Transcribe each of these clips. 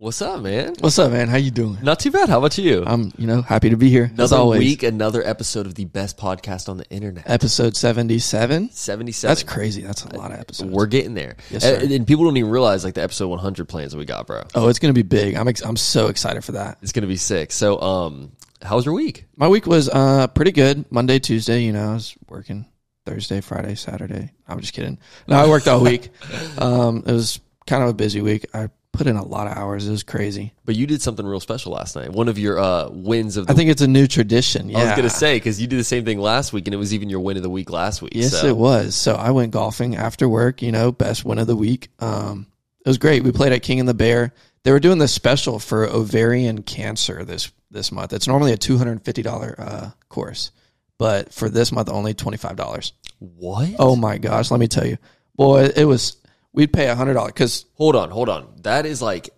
What's up, man? What's up, man? How you doing? Not too bad. How about you? I'm, you know, happy to be here as another always. week, another episode of the best podcast on the internet. Episode 77. 77. That's crazy. That's a lot of episodes. We're getting there. Yes, sir. and, and people don't even realize like the episode 100 plans that we got, bro. oh, it's going to be big. I'm ex- I'm so excited for that. It's gonna be sick. So, um, how was your week? My week was uh pretty good. Monday, Tuesday, you know, I was working Thursday, Friday, Saturday. I'm just kidding. No, I worked all week. Um it was kind of a busy week. I put in a lot of hours. It was crazy. But you did something real special last night. One of your uh wins of the I think it's a new tradition. Yeah. I was gonna say because you did the same thing last week, and it was even your win of the week last week. Yes, so. it was. So I went golfing after work, you know, best win of the week. Um, it was great. We played at King and the Bear. They were doing this special for ovarian cancer this this month. It's normally a two hundred and fifty dollar uh, course, but for this month only twenty five dollars. What? Oh my gosh, let me tell you, boy, it was. We'd pay a hundred dollars because Hold on, hold on. That is like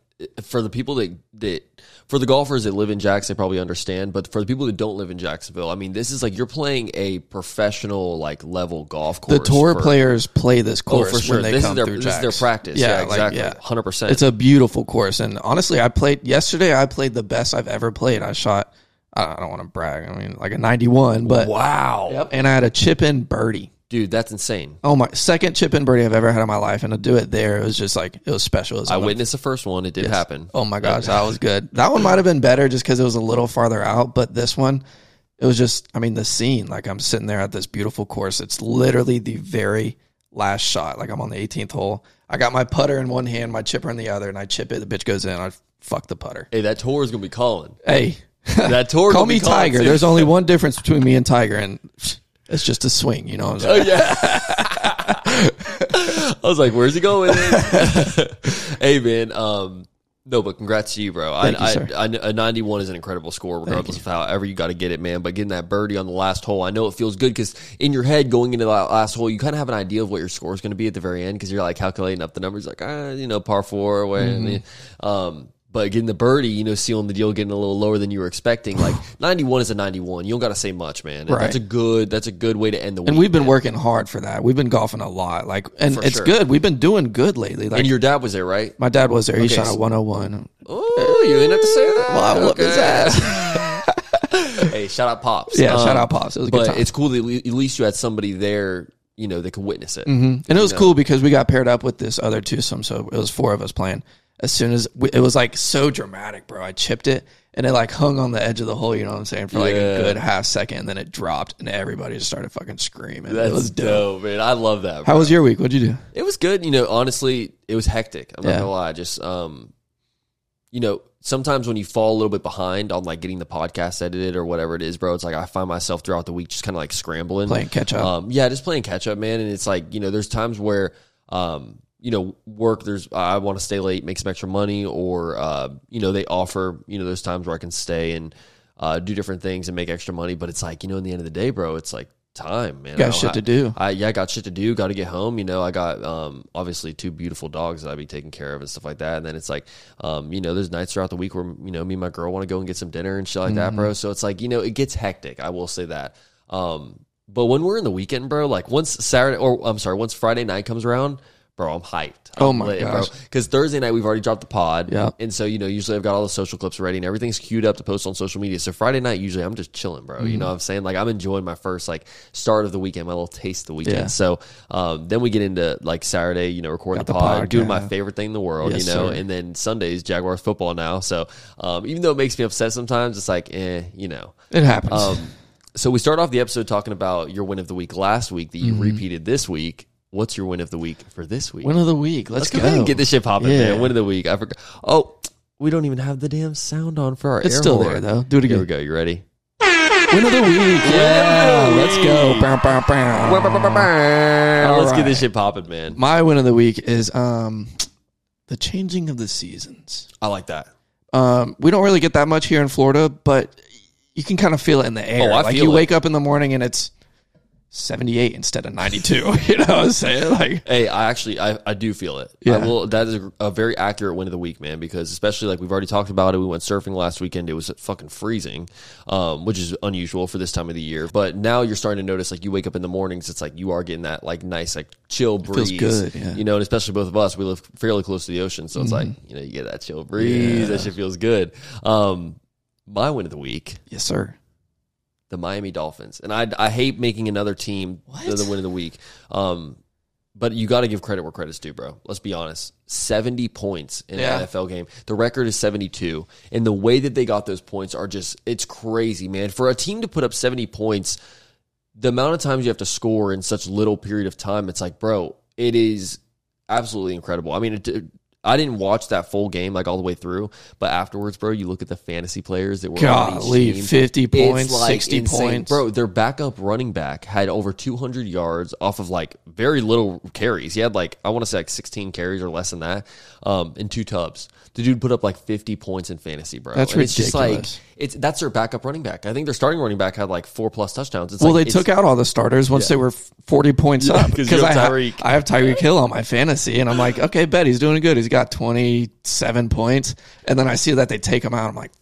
for the people that that for the golfers that live in Jackson, they probably understand. But for the people that don't live in Jacksonville, I mean, this is like you're playing a professional like level golf course. the tour for- players play this Oh, course for sure. when they This is come their through. this is their Jacks. practice. Yeah, Yeah, like, exactly. yeah. Hundred percent. It's a beautiful course, and honestly, I played yesterday. I played the best I've ever played. I shot. I don't want to brag. I mean, like a ninety-one, but wow, Yep. And I had a chip in birdie. Dude, that's insane. Oh my! Second chip and birdie I've ever had in my life, and to do it there, it was just like it was special. It was I witnessed the first one. It did happen. Oh my gosh, that was good. That one might have been better just because it was a little farther out, but this one, it was just. I mean, the scene. Like I'm sitting there at this beautiful course. It's literally the very last shot. Like I'm on the 18th hole. I got my putter in one hand, my chipper in the other, and I chip it. The bitch goes in. I fuck the putter. Hey, that tour is gonna be calling. Hey, That tour. call me Tiger. too. There's only one difference between me and Tiger, and it's just a swing. You know what I'm saying? Oh yeah. I was like, "Where's he going?" with hey man, um, no, but congrats to you, bro. Thank I, you, sir. I, I, a ninety-one is an incredible score, regardless of however you got to get it, man. But getting that birdie on the last hole, I know it feels good because in your head going into that last hole, you kind of have an idea of what your score is going to be at the very end because you're like calculating up the numbers, like ah, you know, par four, where, Mm-hmm. um. But getting the birdie, you know, sealing the deal, getting a little lower than you were expecting. Like ninety one is a ninety one. You don't got to say much, man. Right. That's a good. That's a good way to end the week. And we've been man. working hard for that. We've been golfing a lot. Like, and For it's sure. good. We've been doing good lately. Like, And your dad was there, right? my dad was there. He shot so- a 101. Oh, you didn't have to say that. Well, I whooped his ass. hey, shout out pops. Yeah, Um, shout out pops. It was But it's cool that at least you had somebody there, you know, that could witness it. Mhm. And it was cool because we got paired up with this other twosome. So it was four of us playing. As soon as we, it was like so dramatic, bro. I chipped it and it like hung on the edge of the hole. You know what I'm saying? For like Yeah. a good half second, and then it dropped, and everybody just started fucking screaming. That's it was dope. dope, man. I love that. How was your week? What'd you do? It was good. You know, honestly, it was hectic. I'm not gonna lie. Just, um, you know, sometimes when you fall a little bit behind on like getting the podcast edited or whatever it is, bro, it's like I find myself throughout the week just kind of like scrambling, Playing catch up. Um, yeah, just playing catch up, man. And it's like you know, there's times where, um, you know, work. There's I want to stay late, make some extra money, or uh, you know, they offer. You know, there's times where I can stay and uh, do different things and make extra money. But it's like you know, in the end of the day, bro, it's like time, man. Got I shit ha- to do. I yeah, I got shit to do. Got to get home. You know, I got um obviously two beautiful dogs that I be taking care of and stuff like that. And then it's like um you know, there's nights throughout the week where you know me and my girl want to go and get some dinner and shit like that, Mm-hmm. bro. So it's like you know, it gets hectic. I will say that. Um, but when we're in the weekend, bro, like once Saturday or I'm sorry, once Friday night comes around. Bro, I'm hyped. Oh I'm my gosh. Because Thursday night we've already dropped the pod, Yeah. and so you know usually I've got all the social clips ready and everything's queued up to post on social media. So Friday night usually I'm just chilling, bro. Mm-hmm. You know what I'm saying? Like I'm enjoying my first like start of the weekend, my little taste of the weekend. Yeah. So um, then we get into like Saturday, you know, recording Got the the pod, doing my favorite thing in the world, Yes, you know, sir. and then Sundays Jaguars football now. So um, even though it makes me upset sometimes, it's like, eh, you know. It happens. Um, so we start off the episode talking about your win of the week last week that you Mm-hmm. repeated this week. What's your win of the week for this week? Win of the week. Let's, Let's go, go. ahead and get this shit popping, Yeah. man. Win of the week. I forgot. Oh, we don't even have the damn sound on for our It's still horn. there though. Do it Here again. we go. You ready? Win of the week. Yeah. Let's go. Bow, bow, bow. Let's get this shit popping, man. My win of the week is um the changing of the seasons. I like that. Um, we don't really get that much here in Florida, but you can kind of feel it in the air. Oh, I like feel you it. wake up in the morning and it's 78 instead of 92. you know what I'm saying? Like, Hey, I actually I, I do feel it. Yeah. I will, that is a, a very accurate win of the week, man. Because especially like we've already talked about it. We went surfing last weekend. It was fucking freezing, um, which is unusual for this time of the year. But now you're starting to notice like you wake up in the mornings, it's like you are getting that like nice like chill breeze. feels good, yeah. You know, and especially both of us, we live fairly close to the ocean, so it's like you know you get that chill breeze. That shit feels good. Um, my win of the week yes, sir. The Miami Dolphins, and I I hate making another team the, the win of the week. Um, but you got to give credit where credit's due, bro. Let's be honest. Seventy points in Yeah. an NFL game. The record is seventy-two, and the way that they got those points are just—it's crazy, man. For a team to put up seventy points, the amount of times you have to score in such little period of time, it's like, bro, it is absolutely incredible. I mean, it, I didn't watch that full game like all the way through, but afterwards, bro, you look at the fantasy players that were on Golly, teams. 50 points, like, 60 insane. points. bro. Their backup running back had over 200 yards off of like very little carries. He had like I want to say like 16 carries or less than that, um, in two tubs. The dude put up like 50 points in fantasy, bro. That's And It's just like ridiculous. it's that's their backup running back. I think their starting running back had like four plus touchdowns. It's Well, like, they took out all the starters once they were 40 points up. 'cause because I, have ha- Tyreek. I have Tyreek Hill on my fantasy, and I'm like, okay, bet he's doing good. He's got 27 points. And then I see that they take him out. I'm like,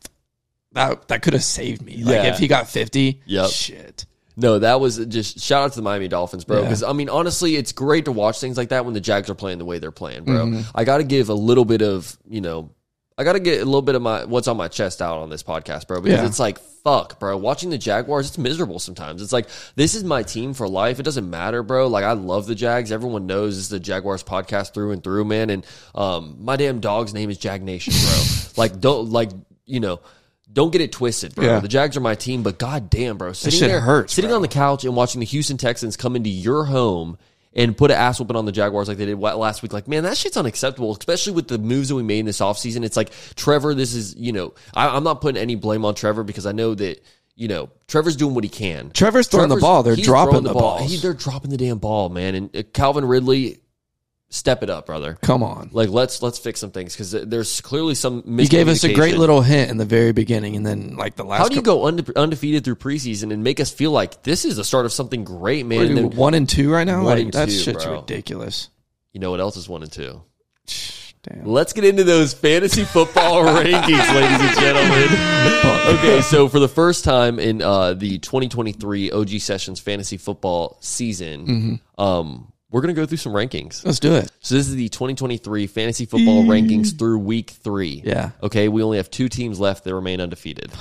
that that could have saved me. Like, Yeah. if he got 50, Yep. shit. No, that was just shout out to the Miami Dolphins, bro. Yeah. Because I mean, honestly, it's great to watch things like that when the Jags are playing the way they're playing, bro. Mm-hmm. I got to give a little bit of you know, I got to get a little bit of my what's on my chest out on this podcast, bro. Because Yeah. it's like fuck, bro. Watching the Jaguars, it's miserable sometimes. It's like this is my team for life. It doesn't matter, bro. Like I love the Jags. Everyone knows this is the Jaguars podcast through and through, man. And um, my damn dog's name is Jag Nation, bro. like don't like you know. Don't get it twisted, bro. Yeah. The Jags are my team, but goddamn, bro, sitting shit there, hurts, sitting bro. on the couch and watching the Houston Texans come into your home and put an ass whooping on the Jaguars like they did last week. Like, man, that shit's unacceptable, especially with the moves that we made in this offseason. It's like, Trevor, this is, you know, I, I'm not putting any blame on Trevor because I know that, you know, Trevor's doing what he can. Trevor's throwing the ball. They're dropping throwing the ball. He, they're dropping the damn ball, man. And uh, Calvin Ridley, step it up, brother. Come on. Like, let's let's fix some things because there's clearly some He gave us a great little hint in the very beginning, and then like the last How do you couple- go unde- undefeated through preseason and make us feel like this is the start of something great, man? And then, one and two right now? One like and that two, shit's bro. ridiculous. you know what else is one and two? Damn. Let's get into those fantasy football rankings, ladies and gentlemen. okay, so for the first time in uh, the 2023 OG Sessions fantasy football season, Mm-hmm. um, we're going to go through some rankings. Let's do it. So this is the 2023 fantasy football rankings through week three. Yeah. Okay, we only have two teams left that remain undefeated.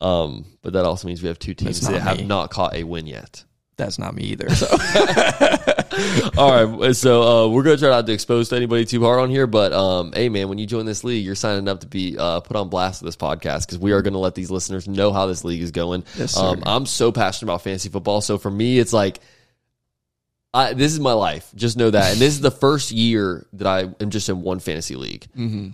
Um, but that also means we have two teams that not have not caught a win yet. That's not me either. So All right, so uh, we're gonna try not to expose to anybody too hard on here, but um, hey man, when you join this league, you're signing up to be uh, put on blast with this podcast because we are going to let these listeners know how this league is going. Yes, sir. um, I'm so passionate about fantasy football, so for me, it's like. I, this is my life. Just know that, and this is the first year that I am just in one fantasy league.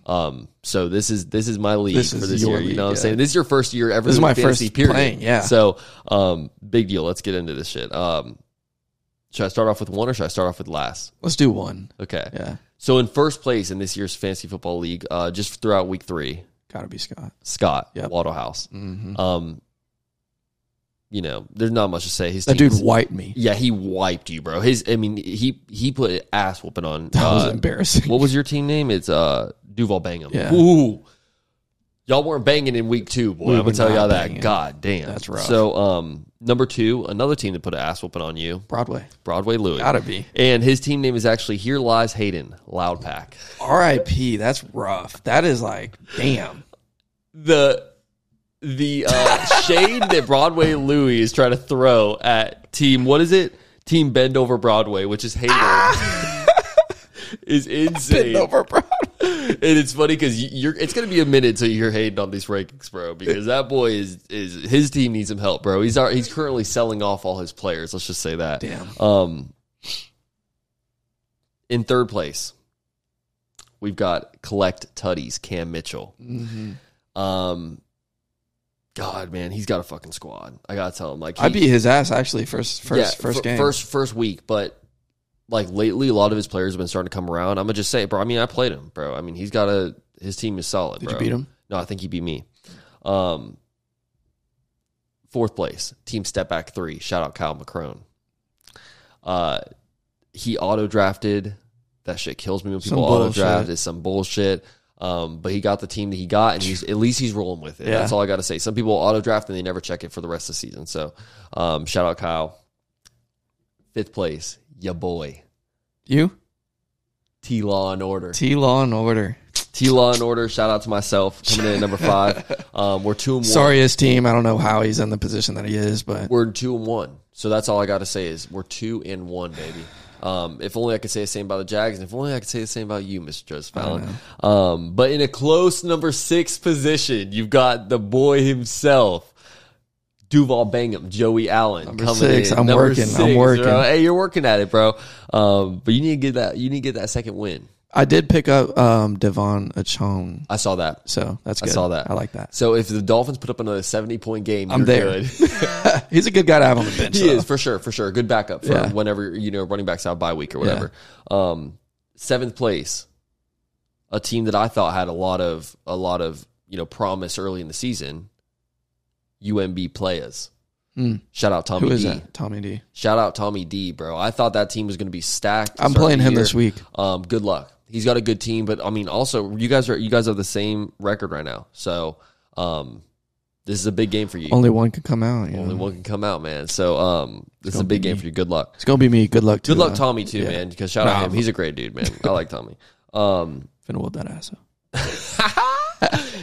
Um, so this is this is my league Mm-hmm. This for this year. You know what I'm saying? This is your first year ever. This is my fantasy, first period. playing, yeah. So, um, big deal. Let's get into this shit. Um, should I start off with one or should I start off with last? let's do one. Okay. Yeah. So in first place in this year's fantasy football league, uh, just throughout week three, Gotta be Scott. Scott Yep. Waddlehouse. Mm-hmm. Um, you know, there's not much to say. His That dude wiped me. yeah, he wiped you, bro. His, I mean, he he put ass whooping on. That was uh, embarrassing. what was your team name? It's uh Duval Bangham. Yeah. Ooh. Y'all weren't banging in week two, boy. We I'm gonna tell y'all that. banging. God damn. That's rough. So um number two, another team that put an ass whooping on you, Broadway. Broadway Louis. Gotta be. And his team name is actually Here Lies Hayden, Loud Pack. R.I.P. That's rough. That is like, damn. the the uh, shade that Broadway Louis is trying to throw at team what is it? Team Bend Over Broadway, which is Hayden, is insane. Bend over, bro. And it's funny because you're. It's gonna be a minute till you hear Hayden on these rankings, bro. Because that boy is is his team needs some help, bro. He's our, he's currently selling off all his players. Let's just say that. Damn. Um, in third place, we've got collect tutties Cam Mitchell. Mm-hmm. Um, God, man, he's got a fucking squad. I gotta tell him, like, I he- beat his ass actually first first yeah, first fir- game. first first week, but like lately, a lot of his players have been starting to come around. I'm gonna just say, bro. I mean, I played him, bro. I mean, he's got a his team is solid. Did bro. you beat him? No, I think he beat me. Um, fourth place, team step back three. Shout out Kyle McCrone. Uh, he auto drafted. That shit kills me when people auto draft. It's some bullshit. Um, but he got the team that he got, and he's at least he's rolling with it. Yeah. That's all I got to say. Some people auto draft and they never check it for the rest of the season. So, um, shout out Kyle. Fifth place, ya boy. You? T Law and Order. T Law and Order. T Law and Order. Shout out to myself coming in at number five. Um, we're two and one. Sorry, his team. I don't know how he's in the position that he is, but We're two and one. So that's all I got to say is we're two and one, baby. Um, if only I could say the same about the Jags, and if only I could say the same about you, Mr. Joseph Allen. Um, but in a close number six position, you've got the boy himself, Duval Bangham, Joey Allen Number coming six. in. I'm Number working. I'm working. bro. Hey, you're working at it, bro. Um, but you need to get that. You need to get that second win. I did pick up um, De'Von Achane, I saw that. so that's good. I saw that. I like that. So if the Dolphins put up another 70 point game, I'm you're there. good. He's a good guy to have on the bench. He though. is for sure, for sure. Good backup for Yeah. whenever you know running backs out bye week or whatever. Um, seventh place, a team that I thought had a lot of a lot of you know promise early in the season. UMB players. Hmm. Shout out Tommy Who is D. that? Tommy D. Shout out Tommy D, bro. I thought that team was going to be stacked. to I'm start playing the him year. this week. Um, good luck. He's got a good team, but I mean, also you guys are you guys have the same record right now, so um, this is a big game for you. Only one can come out. Only know? one can come out, man. So um, this is a big game me. for you. Good luck. It's gonna be me. Good luck. To Good luck, uh, Tommy, too, yeah. man. Because shout out Nah, him. He's a great dude, man. I like Tommy. Um, Finna whoop that ass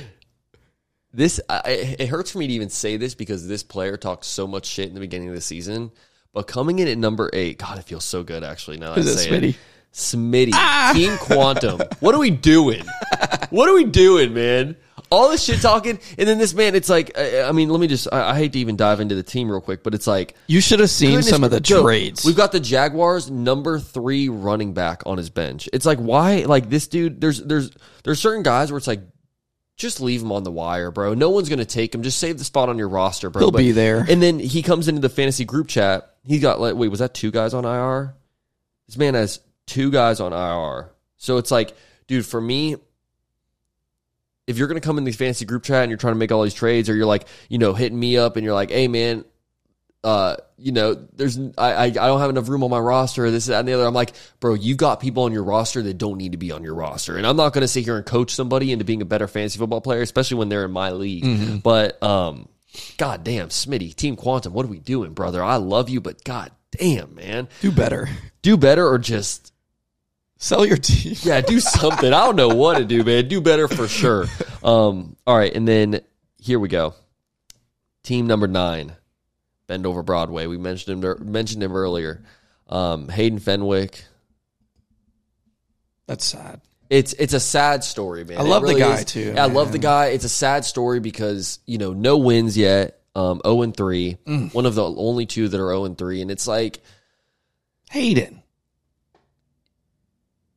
this I, it hurts for me to even say this because this player talked so much shit in the beginning of the season, but coming in at number eight, God, it feels so good actually. Now that I Is it say Smitty? it. Smitty, Team Quantum. What are we doing? What are we doing, man? All this shit talking, and then this man. It's like, I, I mean, let me just. I, I hate to even dive into the team real quick, but it's like You should have seen some of the trades. We've got the Jaguars number three running back on his bench. It's like why like this dude there's there's there's certain guys where it's like just leave him on the wire, bro. No one's gonna take him. Just save the spot on your roster, bro. He'll be there. And then he comes into the fantasy group chat. He got like wait, was that two guys on IR? This man has two guys on IR. So it's like, dude, for me, if you're gonna come in the fantasy group chat and you're trying to make all these trades, or you're like, you know, hitting me up and you're like, hey man, uh, you know, there's I, I I don't have enough room on my roster. This that, and the other. I'm like, bro, you've got people on your roster that don't need to be on your roster, and I'm not gonna sit here and coach somebody into being a better fantasy football player, especially when they're in my league. But um, god damn, Smitty, Team Quantum, what are we doing, brother? I love you, but god damn, man, Do better. do better or just Sell your team. yeah, do something. I don't know what to do, man. Do better for sure. Um, all right, and then here we go. Team number nine, Bend Over Broadway. We mentioned him mentioned him earlier. Um, Hayden Fenwick. That's sad. It's it's a sad story, man. I love the guy, is. too, I love the guy. It's a sad story because you know no wins yet. Um, zero and three. Mm. One of the only two that are zero and three, and it's like Hayden.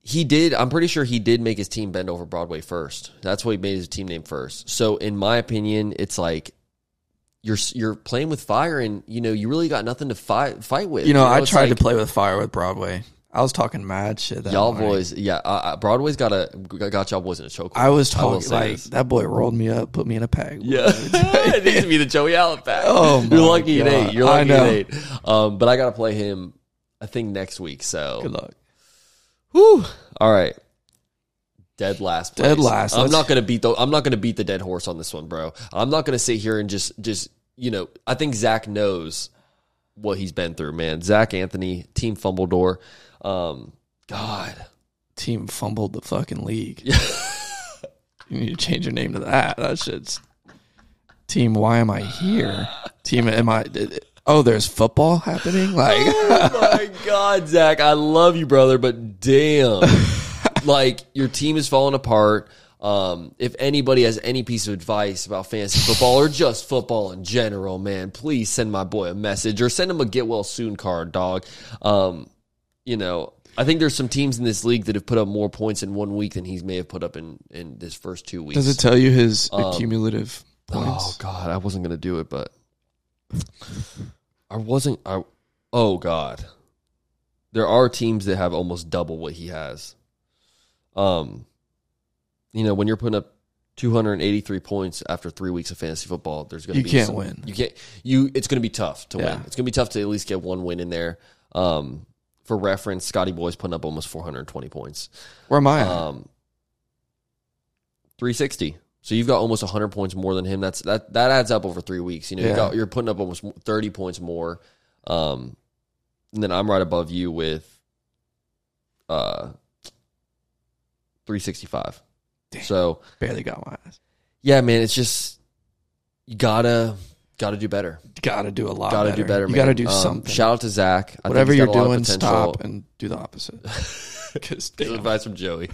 He did i'm pretty sure he did make his team bend over broadway first that's what he made his team name first so in my opinion it's like you're you're playing with fire and you know you really got nothing to fight fight with You know, I tried like, to play with fire with Broadway. I was talking mad shit. That y'all boys yeah uh, broadway's got a got y'all boys in a choke I was talking like this. that boy rolled me up, put me in a pack. yeah, it needs to be the Joey Allen pack. Oh you're lucky at God. eight. You're lucky know. at eight. Um, but I gotta play him. I think next week. So Good luck. Whew. All right. Dead last place. Dead last. I'm Let's- not gonna beat the I'm not gonna beat the dead horse on this one, bro. I'm not gonna sit here and just just you know, I think Zach knows what he's been through, man. Zach Anthony, team fumble door. Um God. Team fumbled the fucking league. you need to change your name to that. That shit's team. Why am I here? Team. Am I? Oh, there's football happening. Like oh my God, Zach, I love you, brother, but damn. like your team is falling apart. Um, if anybody has any piece of advice about fantasy football or just football in general, man, please send my boy a message or send him a get well soon card, dog. Um, you know, I think there's some teams in this league that have put up more points in one week than he may have put up in in this first two weeks. Does it tell you his Um, accumulative Oh? God, I wasn't gonna do it, but I wasn't. I oh God, there are teams that have almost double what he has. Um, you know, when you're putting up 283 points after three weeks of fantasy football, there's gonna You be can't some- win. You can't. You it's gonna be tough to Yeah. win. It's gonna be tough to at least get one win in there. Um, for reference, Scotty Boy's putting up almost 420 points. Where am I at? Um, 360. So you've got almost 100 points more than him. That's that that adds up over three weeks. You know, you got, you're putting up almost 30 points more. Um, and then I'm right above you with uh 365. So Barely got my ass. yeah, man, it's just you gotta gotta do better. Got to do a lot. Gotta better. do better. You man. got to do Um, something. Shout out to Zach. I Whatever you're got a lot of doing, stop and do the opposite. Because advice from Joey.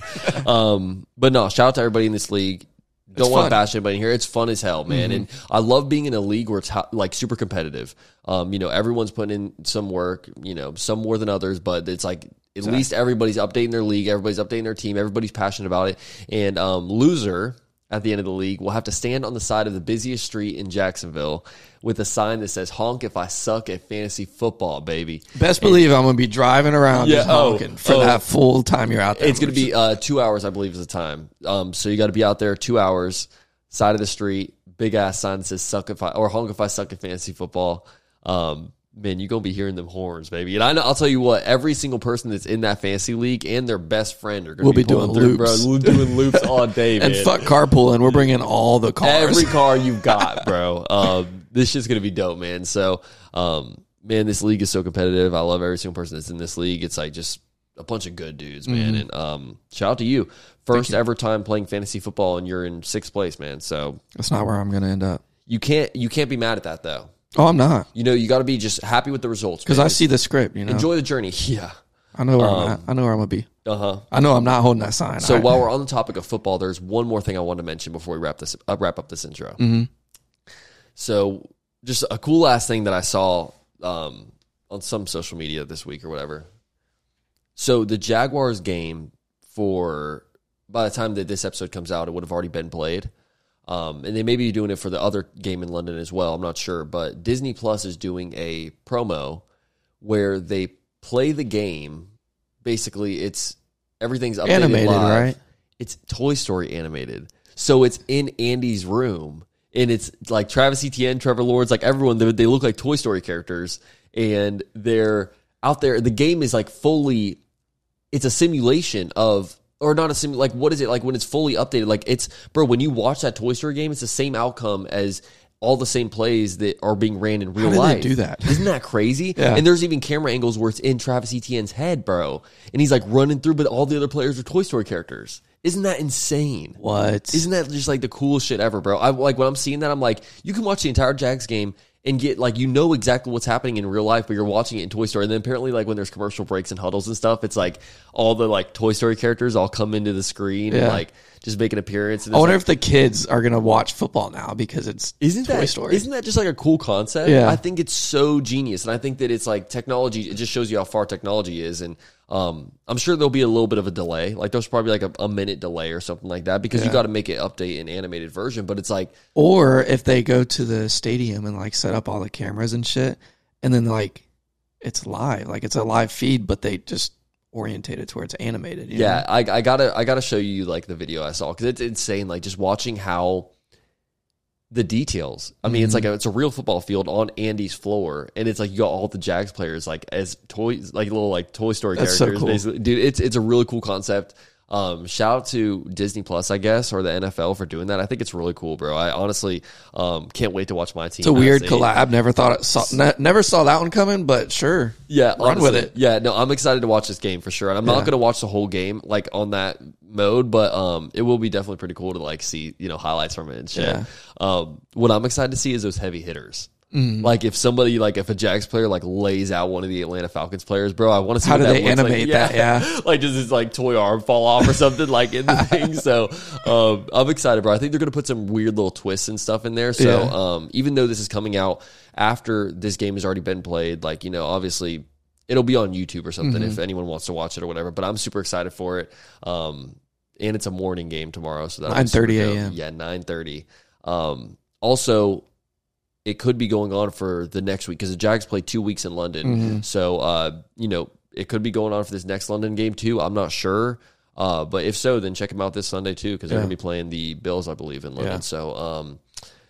um, but no, shout out to everybody in this league. Don't want to bash anybody in here. It's fun as hell, man. And I love being in a league where it's ho- like super competitive. Um, you know, everyone's putting in some work. You know, some more than others, but it's like at least everybody's updating their league. Everybody's updating their team. Everybody's passionate about it. And um, loser at the end of the league will have to stand on the side of the busiest street in Jacksonville with a sign that says "Honk if I suck at fantasy football, baby." Best believe I'm going to be driving around Yeah, oh, honking for oh. that full time you're out there. It's going to be uh, two hours, I believe, is the time. Um, so you got to be out there two hours, side of the street, big ass sign that says "suck if I" or "honk if I suck at fantasy football." Um, man, you're gonna be hearing them horns, baby. And I know, I'll tell you what, every single person that's in that fantasy league and their best friend are gonna We'll be, be doing through, loops. bro, doing loops all day, man. and fuck carpooling. We're bringing all the cars. Every car you've got, bro. Um, this shit's gonna be dope, man. So, um, man, this league is so competitive. I love every single person that's in this league. It's like just a bunch of good dudes, man. Mm-hmm. And um, shout out to you, first ever time playing fantasy football, and you're in sixth place, man. So That's not where I'm going to end up. you can't you can't be mad at that though. Oh, I'm not. You know, you got to be just happy with the results Because. I see the script, you know. enjoy the journey. Yeah. I know where I'm at. I know where I'm to be. Uh huh. I know I'm not holding that sign. So I- while we're on the topic of football, there's one more thing I wanted to mention before we wrap this uh, wrap up this intro. Mm-hmm. So just a cool last thing that I saw um, on some social media this week or whatever. So the Jaguars game for by the time that this episode comes out, it would have already been played. Um, and they may be doing it for the other game in London as well. I'm not sure, but Disney Plus is doing a promo where they play the game. Basically, it's everything's updated Animated, live. right? It's Toy Story animated, so it's in Andy's room, and it's like Travis Etienne, Trevor Lawrence, like everyone. They, they look like Toy Story characters, and they're out there. The game is like fully it's a simulation of or not a sim like what is it like when it's fully updated like it's bro when you watch that toy story game it's the same outcome as all the same plays that are being ran in real they life do that? isn't that crazy Yeah. and there's even camera angles where it's in travis etienne's head bro and he's like running through but all the other players are toy story characters isn't that insane What? isn't that just like the coolest shit ever, bro? I like when I'm seeing that, I'm like, you can watch the entire Jags game and get like you know exactly what's happening in real life, but you're watching it in Toy Story. And then apparently, like when there's commercial breaks and huddles and stuff, it's like all the like Toy Story characters all come into the screen and like just make an appearance. And I wonder like, if the kids are going to watch football now because it's isn't Toy that Story. Isn't that just like a cool concept? Yeah. I think it's so genius, and I think that it's like technology. It just shows you how far technology is, and um, I'm sure there'll be a little bit of a delay. Like there's probably like a, a minute delay or something like that because you got to make it update an animated version. But it's like Or if they go to the stadium and like set up all the cameras and shit, and then like it's live, like it's a live feed, but they just orientate it to where it's animated. Yeah, know? I, I gotta I gotta show you like the video I saw because it's insane. Like just watching how the details. I mean, it's like mm-hmm. a, it's a real football field on Andy's floor, and it's like you got all the Jags players like as toys, like little like Toy Story That's so characters. cool. Basically, dude, it's it's a really cool concept. Um, shout out to Disney Plus, I guess, or the NFL for doing that. I think it's really cool, bro. I honestly um, can't wait to watch my team. It's a weird as collab. Never thought it saw, ne- never saw that one coming, but sure. Yeah, Run with it. Yeah, no, I'm excited to watch this game for sure. And I'm not going to watch the whole game like on that mode, but um, it will be definitely pretty cool to like see you know highlights from it and shit. Yeah. Um, what I'm excited to see is those heavy hitters. Mm. Like if somebody like if a Jags player like lays out one of the Atlanta Falcons players, bro, I want to see How do that they looks like. animate that? Yeah. like does his like toy arm fall off or something like in the thing? So um, I'm excited, bro. I think they're gonna put some weird little twists and stuff in there. So Yeah. um, even though this is coming out after this game has already been played, like you know, obviously it'll be on YouTube or something Mm-hmm. if anyone wants to watch it or whatever. But I'm super excited for it. Um, and it's a morning game tomorrow, so that'll be 9:30 a.m.. Yeah, nine thirty. Um, also, it could be going on for the next week because the Jags play two weeks in London. Mm-hmm. So, uh, you know, it could be going on for this next London game too. I'm not sure. Uh, but if so, then check them out this Sunday too because they're Yeah. going to be playing the Bills, I believe, in London. Yeah. So, um,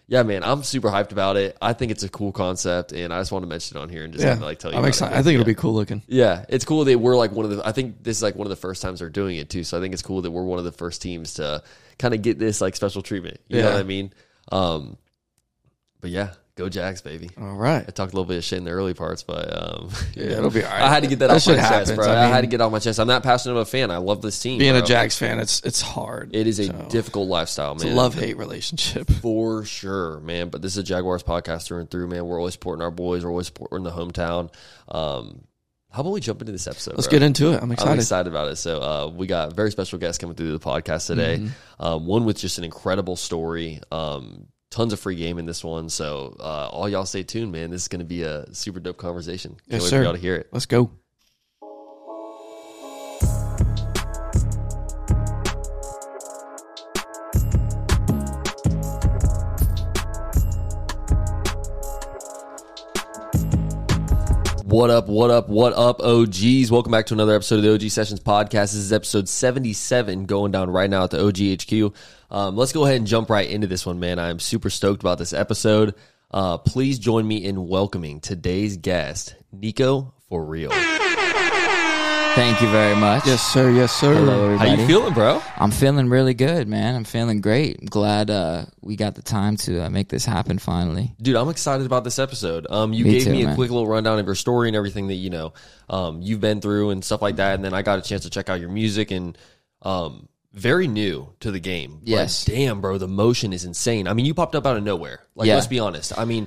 yeah, man, I'm super hyped about it. I think it's a cool concept, and I just want to mention it on here and just Yeah, like tell you. I'm excited. It. I think yeah. it'll be cool looking. Yeah, it's cool that we're like one of the. I think this is like one of the first times they're doing it too. So I think it's cool that we're one of the first teams to kind of get this like special treatment. You know what I mean? Um, but yeah, go Jags, baby. All right. I talked a little bit of shit in the early parts, but um, Yeah, it'll be all right. I had to get that, That off my shit chest, bro. I I, mean- had to get off my chest. I'm that passionate of a fan. I love this team. Being a bro. Jags fan, it's it's hard. it is a So, difficult lifestyle, It's man. a love hate relationship. for sure, man. But this is a Jaguars podcast through and through, man. We're always supporting our boys. We're always supporting the hometown. Um, how about we jump into this episode? Let's bro? get into it. I'm I'm excited. excited about it. So uh, we got a very special guests coming through the podcast today. Mm-hmm. Um, one with just an incredible story. Um, tons of free game in this one. So uh, all y'all stay tuned, man. This is going to be a super dope conversation. Can't Yes, wait sir. for y'all to hear it. Let's go. What up, what up, what up, OGs? Welcome back to another episode of the OG Sessions podcast. This is episode 77 going down right now at the OGHQ. Um, let's go ahead and jump right into this one, man. I'm super stoked about this episode. Uh, please join me in welcoming today's guest, Nico for real. Thank you very much. Yes, sir. Yes, sir. Hello, everybody. How you feeling, bro? I'm feeling really good, man. I'm feeling great. I'm glad uh, we got the time to uh, make this happen finally. Dude, I'm excited about this episode. Um, you Me gave too, me a man. quick little rundown of your story and everything that you know um, you've been through and stuff like that, and then I got a chance to check out your music and um, very new to the game. But Yes. damn, bro, the motion is insane. I mean, you popped up out of nowhere. Like, Yeah. let's be honest. I mean,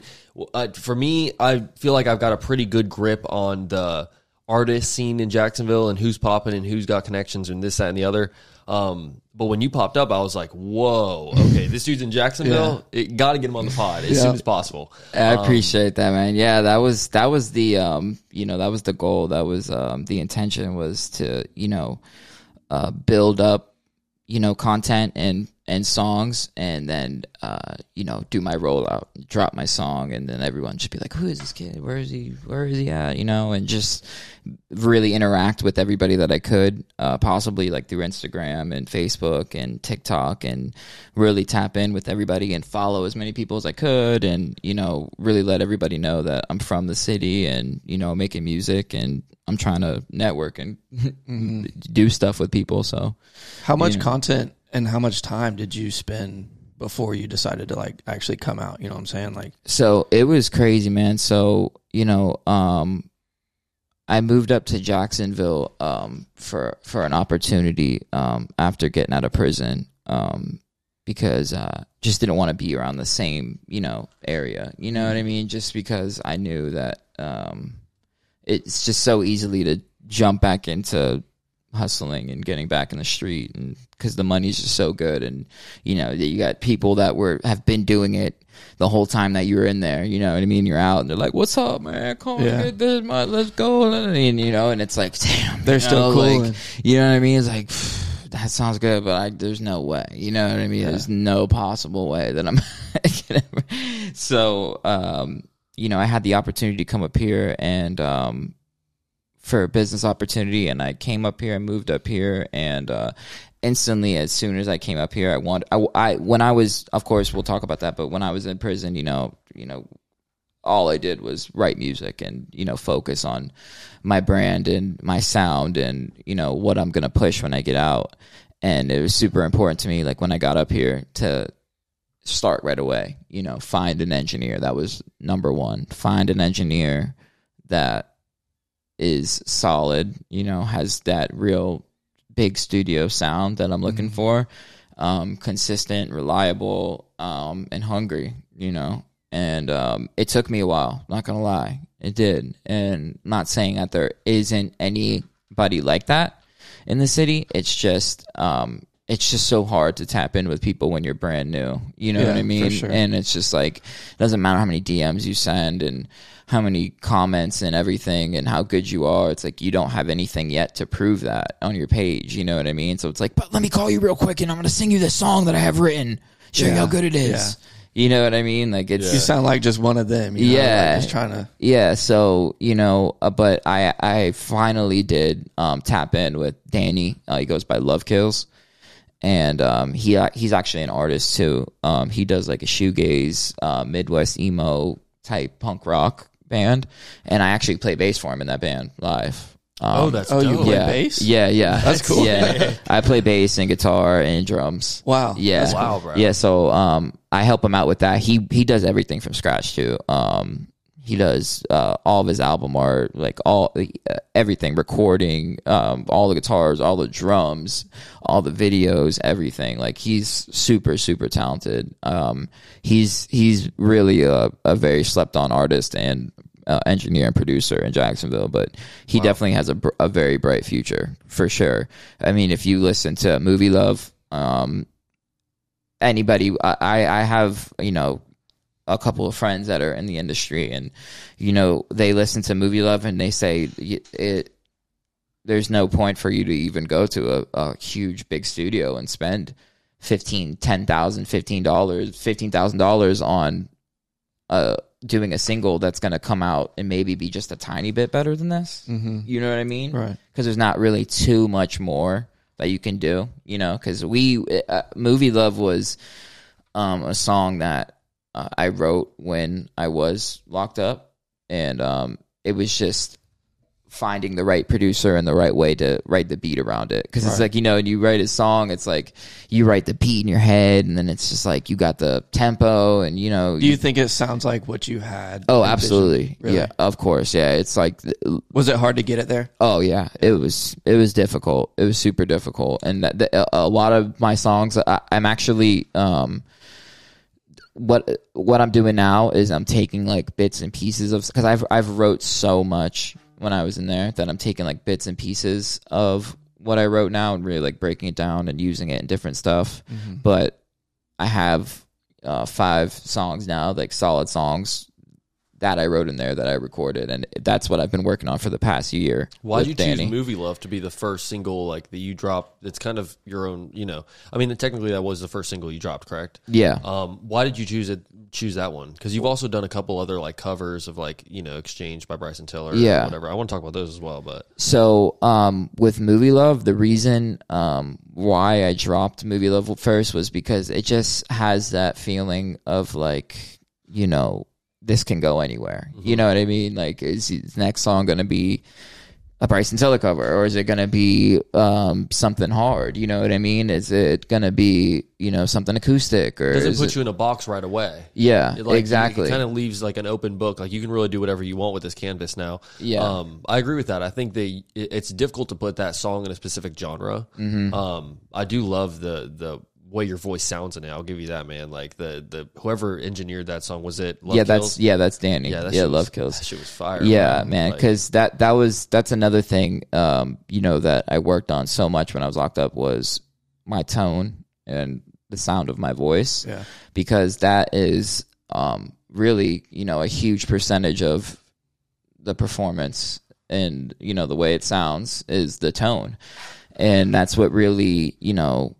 uh, for me, I feel like I've got a pretty good grip on the artist scene in Jacksonville and who's popping and who's got connections and this, that, and the other. Um, but when you popped up, I was like, "Whoa, okay, this dude's in Jacksonville. It got to get him on the pod as soon as possible." I appreciate that, man. Yeah, that was that was the um, you know, that was the goal. That was um, the intention was to you know, uh, build up, you know, content and and songs, and then uh, you know, do my rollout, drop my song, and then everyone should be like, "Who is this kid? Where is he? Where is he at?" You know, and just really interact with everybody that I could, uh, possibly like through Instagram and Facebook and TikTok, and really tap in with everybody and follow as many people as I could, and you know, really let everybody know that I'm from the city and you know, making music and I'm trying to network and do stuff with people. So How much Yeah. content and how much time did you spend before you decided to like actually come out? You know what I'm saying? Like, So it was crazy, man. So you know, um, I moved up to Jacksonville um, for for an opportunity um, after getting out of prison um, because uh, just didn't want to be around the same you know area. You know what I mean? Just because I knew that um, it's just so easily to jump back into hustling and getting back in the street and because the money's just so good and you know you got people that were have been doing it the whole time that you were in there you know what i mean? You're out and they're like what's up man? Come Yeah. on get this man let's go. And you know and it's like damn They're still know, cool like, you know what i mean? It's like that sounds good but I, there's no way you know what i mean? There's no possible way that i'm so um you know i had the opportunity to come up here and um for a business opportunity and I came up here and moved up here and uh instantly as soon as I came up here I want I, I when I was of course we'll talk about that but when I was in prison you know you know all I did was write music and you know focus on my brand and my sound and you know what I'm to push when I get out. And it was super important to me like when I got up here to start right away you know find an engineer. That was number 1 find an engineer that is solid, you know, has that real big studio sound that I'm looking for, um, consistent, reliable, um, and hungry, you know. And um, it took me a while, not gonna lie, it did. And not saying that there isn't anybody like that in the city. It's just um, it's just so hard to tap in with people when you're brand new. You know Yeah, what I mean? sure. And it's just like it doesn't matter how many DMs you send and how many comments and everything and how good you are. It's like you don't have anything yet to prove that on your page. You know what I mean? So it's like, but let me call you real quick and I'm gonna sing you this song that I have written. Show you how good it is. You know what I mean? Like it's you sound like just one of them. You know? Yeah. Like just trying to. yeah, so you know, uh, but I I finally did um, tap in with Danny. Uh, he goes by Love Kills, and um, he he's actually an artist too. Um, he does like a shoegaze, uh, Midwest emo type punk rock band, and I actually play bass for him in that band live. Um, oh, that's cool. oh, you play yeah, bass? Yeah, yeah, That's cool. Yeah, I play bass and guitar and drums. Wow. Yeah, That's Wow, bro. yeah. So um, I help him out with that. He he does everything from scratch too. Um, he does uh, all of his album art, like all uh, everything, recording, um, all the guitars, all the drums, all the videos, everything. Like he's super super talented. Um, he's he's really a, a very slept on artist and uh, engineer and producer in Jacksonville, but he definitely has a, br- a very bright future for sure. I mean, if you listen to Movie Luv, um, anybody, I, I have, you know, a couple of friends that are in the industry and, you know, they listen to Movie Luv and they say it, there's no point for you to even go to a, a huge big studio and spend fifteen, ten thousand, fifteen dollars, fifteen thousand dollars on uh doing a single that's going to come out and maybe be just a tiny bit better than this. Mm-hmm. You know what I mean? Right. Because there's not really too much more that you can do. You know, because we uh, movie luv was um, a song that uh, I wrote when I was locked up, and um, it was just finding the right producer and the right way to write the beat around it because it's like you know when you write a song it's like you write the beat in your head and then it's just like you got the tempo and you know Do you think it sounds like what you had? oh absolutely Really? yeah of course yeah it's like Was it hard to get it there? Oh yeah, it was it was difficult. It was super difficult, and that, the, a lot of my songs, I, I'm actually um, what what I'm doing now is I'm taking like bits and pieces of because I've I've wrote so much when I was in there that I'm taking like bits and pieces of what I wrote now and really like breaking it down and using it in different stuff. But I have uh, five songs now, like solid songs that I wrote in there that I recorded, and that's what I've been working on for the past year. Why did you choose "Movie Luv" to be the first single like that you dropped? It's kind of your own, you know. I mean, technically that was the first single you dropped, correct? Yeah. Um, why did you choose it? Choose that one because you've also done a couple other like covers of like you know "Exchange" by Bryson Tiller, or Yeah. whatever. I want to talk about those as well, but So, um, with Movie Luv, the reason um, why I dropped Movie Luv first was because it just has that feeling of like, you know, this can go anywhere. You know what I mean? Like, is his next song going to be a Bryson Tiller cover, or is it going to be um, something hard? You know what I mean? Is it going to be you know something acoustic, or it doesn't put it- you in a box right away. yeah, It, like, exactly. It kind of leaves like an open book. Like you can really do whatever you want with this canvas now. Yeah. Um, I agree with that. I think they it, it's difficult to put that song in a specific genre. Mm-hmm. Um, I do love the the way your voice sounds in it. I'll give you that, man. Like the the whoever engineered that song was it? Love yeah, Kills? that's yeah, that's Danny. yeah, Yeah, that shit was- Love Kills. That shit was fire. Yeah, bro. man, Like, because that that was that's another thing. Um, you know that I worked on so much when I was locked up was my tone and the sound of my voice. Yeah. because that is um really you know a huge percentage of the performance and you know the way it sounds is the tone, and that's what really you know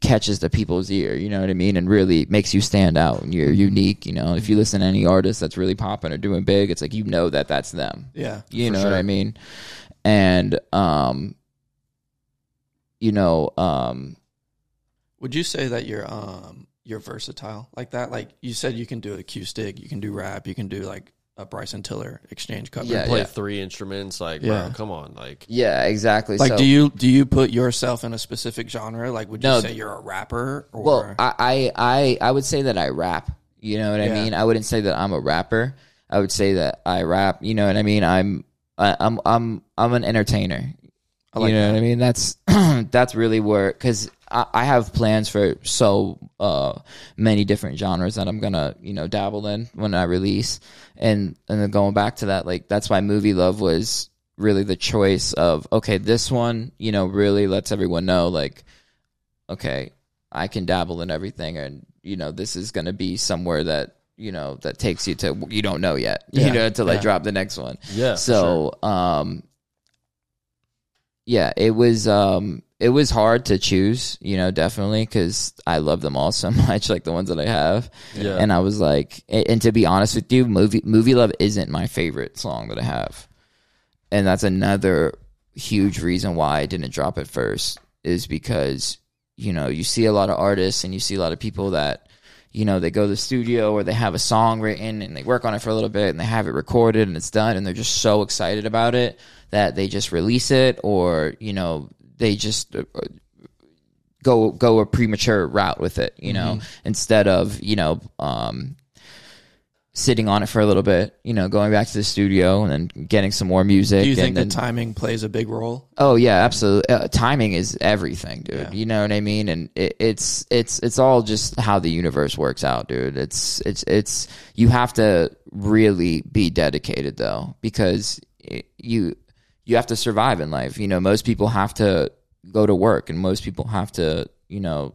catches the people's ear, you know what I mean, and really makes you stand out and you're unique, you know. If you listen to any artist that's really popping or doing big, it's like you know that that's them. Yeah. You know what. I mean? And um you know, um Would you say that you're um you're versatile like that? Like you said, you can do acoustic, you can do rap, you can do like a Bryson Tiller exchange cover. Yeah, play three instruments. Like, Yeah. bro, come on, like. yeah, exactly. Like, so, do you do you put yourself in a specific genre? Like, would you No. say you're a rapper? Or Well, I, I I I would say that I rap. You know what I mean? I wouldn't say that I'm a rapper. I would say that I rap. You know what I mean? I'm I, I'm I'm I'm an entertainer. Like you know that. what I mean? That's that's really where because I, I have plans for so uh, many different genres that I'm gonna you know dabble in when I release, and and then going back to that, like that's why movie luv was really the choice of okay, this one you know really lets everyone know like okay, I can dabble in everything, and you know this is gonna be somewhere that you know that takes you to you don't know yet, Yeah, you know until I yeah. drop the next one. Yeah. So, um, yeah, it was um, it was hard to choose, you know, definitely because I love them all so much, like the ones that I have. Yeah. And I was like, and, and to be honest with you, movie movie luv isn't my favorite song that I have, and that's another huge reason why I didn't drop it first is because you know, you see a lot of artists and you see a lot of people that, you know, they go to the studio or they have a song written and they work on it for a little bit and they have it recorded and it's done and they're just so excited about it that they just release it or, you know, they just uh, go go a premature route with it, you know, instead of, you know, um sitting on it for a little bit, you know, going back to the studio and then getting some more music. Do you think and the timing plays a big role? Oh yeah, absolutely. Uh, timing is everything, dude. Yeah. You know what I mean? And it, it's it's it's all just how the universe works out, dude. It's it's it's you have to really be dedicated though, because it, you you have to survive in life. You know, most people have to go to work, and most people have to you know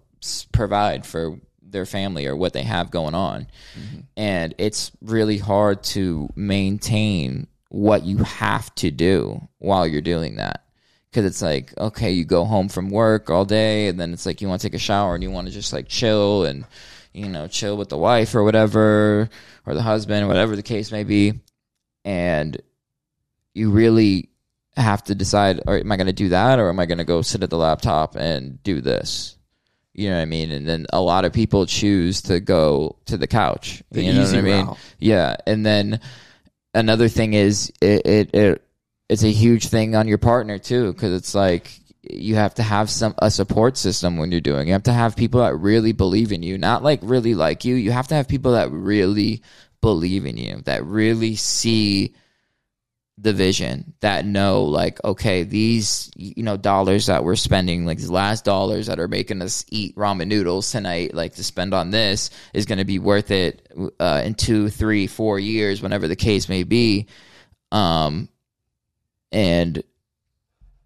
provide for their family or what they have going on, mm-hmm. and it's really hard to maintain what you have to do while you're doing that. Because it's like okay you go home from work all day and then it's like you want to take a shower and you want to just like chill and you know chill with the wife or whatever or the husband whatever the case may be. And you really have to decide or am i going to do that or am i going to go sit at the laptop and do this you know what i mean and then a lot of people choose to go to the couch The you know easy what i mean route. yeah and then another thing is it it, it it's a huge thing on your partner too because it's like you have to have some a support system when you're doing. it. You have to have people that really believe in you, not like really like you. You have to have people that really believe in you, that really see the vision, that know like okay, these you know dollars that we're spending, like these last dollars that are making us eat ramen noodles tonight, like to spend on this is going to be worth it uh, in two, three, four years, whenever the case may be. Um, and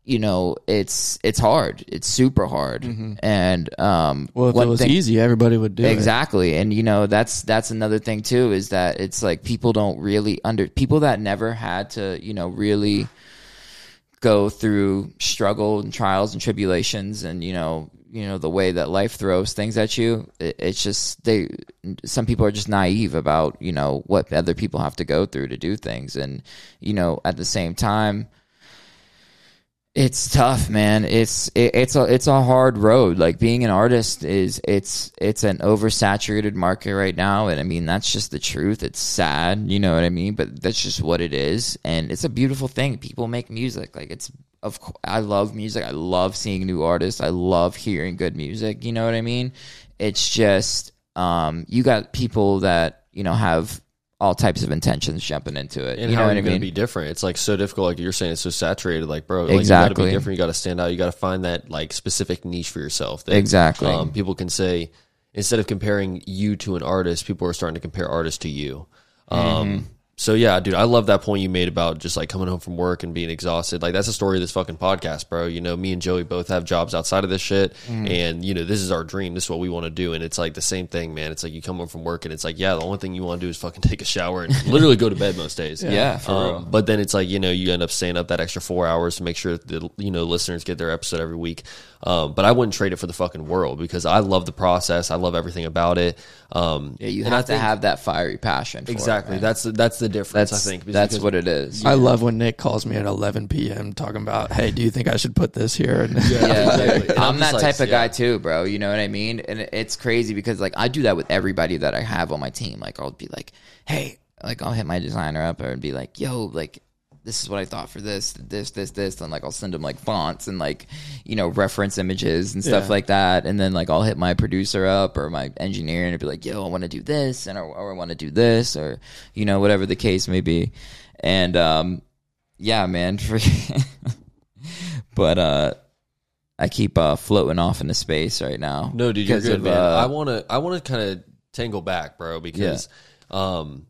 you know it's it's hard. It's super hard. And um Well, if it was thing- easy, everybody would do it. exactly. And you know that's that's another thing too is that it's like people don't really under people that never had to you know really go through struggle and trials and tribulations and you know you know the way that life throws things at you it, it's just they some people are just naive about you know what other people have to go through to do things. And you know at the same time it's tough, man. It's it, it's a it's a hard road. Like being an artist is it's it's an oversaturated market right now, and I mean that's just the truth. It's sad, you know what I mean, but that's just what it is, and it's a beautiful thing. People make music, like it's of I love music. I love seeing new artists. I love hearing good music. You know what I mean? It's just um, you got people that you know have all types of intentions jumping into it. And you how know are what you I going to mean? be different? It's like so difficult. Like you're saying, it's so saturated. Like, bro, like, You got to Exactly. be different. You got to stand out. You got to find that like specific niche for yourself. That, Exactly. Um, people can say instead of comparing you to an artist, people are starting to compare artists to you. Um, Mm-hmm. So yeah, dude, I love that point you made about just like coming home from work and being exhausted. Like that's the story of this fucking podcast, bro. You know, me and Joey both have jobs outside of this shit, Mm-hmm. and you know, this is our dream. This is what we want to do, and it's like the same thing, man. It's like you come home from work, and it's like, yeah, the only thing you want to do is fucking take a shower and literally go to bed most days. Yeah, for real. Um, but then it's like you know you end up staying up that extra four hours to make sure that the you know listeners get their episode every week. Um, but I wouldn't trade it for the fucking world because I love the process. I love everything about it. Um, Yeah, you have I to think- have that fiery passion. For exactly. It, man. that's that's the difference. that's I think that's because- what it is. I love when Nick calls me at 11 p.m. talking about, "Hey, do you think I should put this here?" And yeah, exactly. And I'm, I'm that like, type of yeah. guy too, bro. You know what I mean? And it's crazy because like I do that with everybody that I have on my team. Like I'll be like, hey, like I'll hit my designer up and be like, yo, like this is what I thought for this, this, this, this, and like I'll send them like fonts and like you know reference images and stuff Yeah. like that. And then like I'll hit my producer up or my engineer and be like, yo, I want to do this and or, or I want to do this or you know whatever the case may be. And um, yeah, man. For but uh, I keep uh, floating off into space right now. No, dude, you're good, of, man. uh, I want to I want to kind of tangle back, bro, because um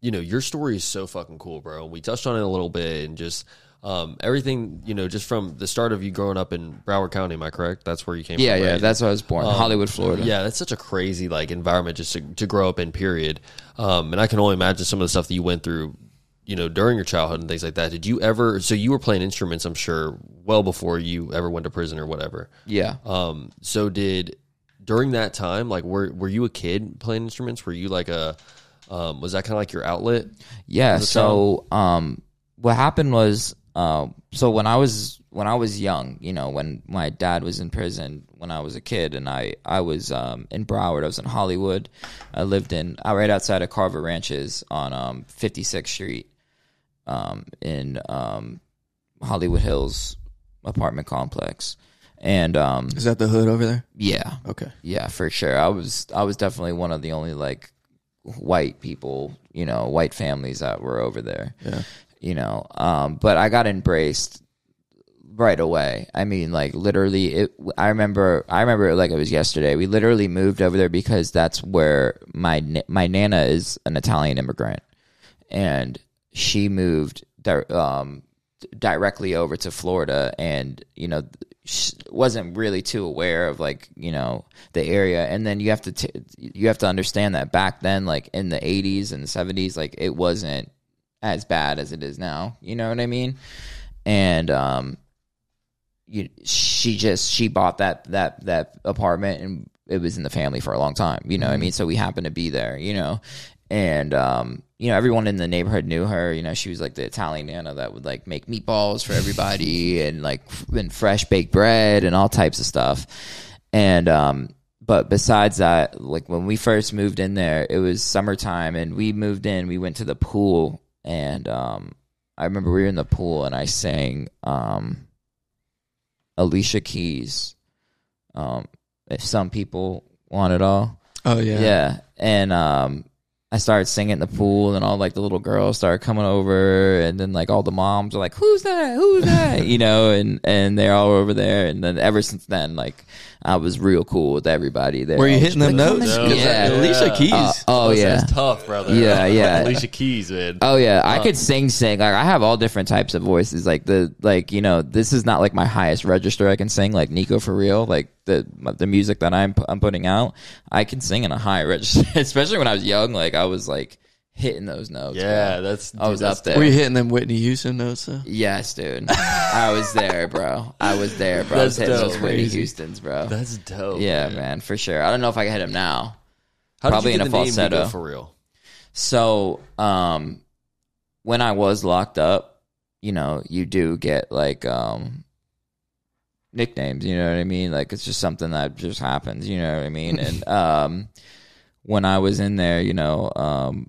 you know, your story is so fucking cool, bro. We touched on it a little bit and just um everything, you know, just from the start of you growing up in Broward County, am I correct? That's where you came yeah, from. yeah, right? that's where I was born, Hollywood, Florida. Yeah, that's such a crazy like environment just to, to grow up in. Period. Um, and I can only imagine some of the stuff that you went through, you know, during your childhood and things like that. Did you ever? So you were playing instruments, I'm sure, well before you ever went to prison or whatever. yeah. Um, so did during that time, like, were were you a kid playing instruments? Were you like a um, was that kind of like your outlet? Yeah. So, um, what happened was uh, so when I was when I was young, you know, when my dad was in prison when I was a kid, and I I was um, in Broward, I was in Hollywood. I lived in uh, right outside of Carver Ranches on um, 56th Street um, in um, Hollywood Hills apartment complex, and um, Is that the hood over there? yeah, Okay. yeah, for sure. I was I was definitely one of the only like white people, you know, white families that were over there. Yeah. You know, um, but I got embraced right away. I mean, like literally, it. I remember. I remember it like it was yesterday. We literally moved over there because that's where my my nana is an Italian immigrant, and she moved di- um, directly over to Florida, and you know wasn't really too aware of like you know the area. And then you have to t- you have to understand that back then, like in the eighties and seventies, like it wasn't as bad as it is now. You know what I mean? And um, you, she just she bought that that that apartment and it was in the family for a long time. You know what I mean? So we happened to be there. You know, and um, you know everyone in the neighborhood knew her. You know, she was like the Italian nana that would like make meatballs for everybody and like and fresh baked bread and all types of stuff. And um, but besides that, like when we first moved in there, it was summertime and we moved in. We went to the pool and um, I remember we were in the pool and I sang um, Alicia Keys. Um, if some people want it all, Oh yeah. yeah. And um I started singing in the pool and all like the little girls started coming over and then like all the moms are like, Who's that? Who's that? you know, and and they're all over there and then ever since then, like I was real cool with everybody there. Were you hitting them like, notes? and-" No. Yeah. Alicia Keys. Uh, oh That's- yeah. that's tough, brother. Yeah, yeah. Alicia Keys, man. Oh yeah, I could sing, sing. Like I have all different types of voices. Like the like you know, this is not like my highest register I can sing. Like Niko4Reel. Like the the music that I'm I'm putting out, I can sing in a high register. Especially when I was young, like I was like hitting those notes. yeah, bro. that's I was that's up there. Were you hitting them Whitney Houston notes though? Yes, dude. I was there, bro. I was there, bro. I was That's hitting those dope. Whitney Crazy. Houston's, bro. That's dope. yeah, man. for sure. I don't know if I can hit him now. How Probably did you in a the name Niko falsetto. for real? So, um, when I was locked up, you know, you do get like um nicknames. You know what I mean? Like it's just something that just happens. You know what I mean? and um, when I was in there, you know, um,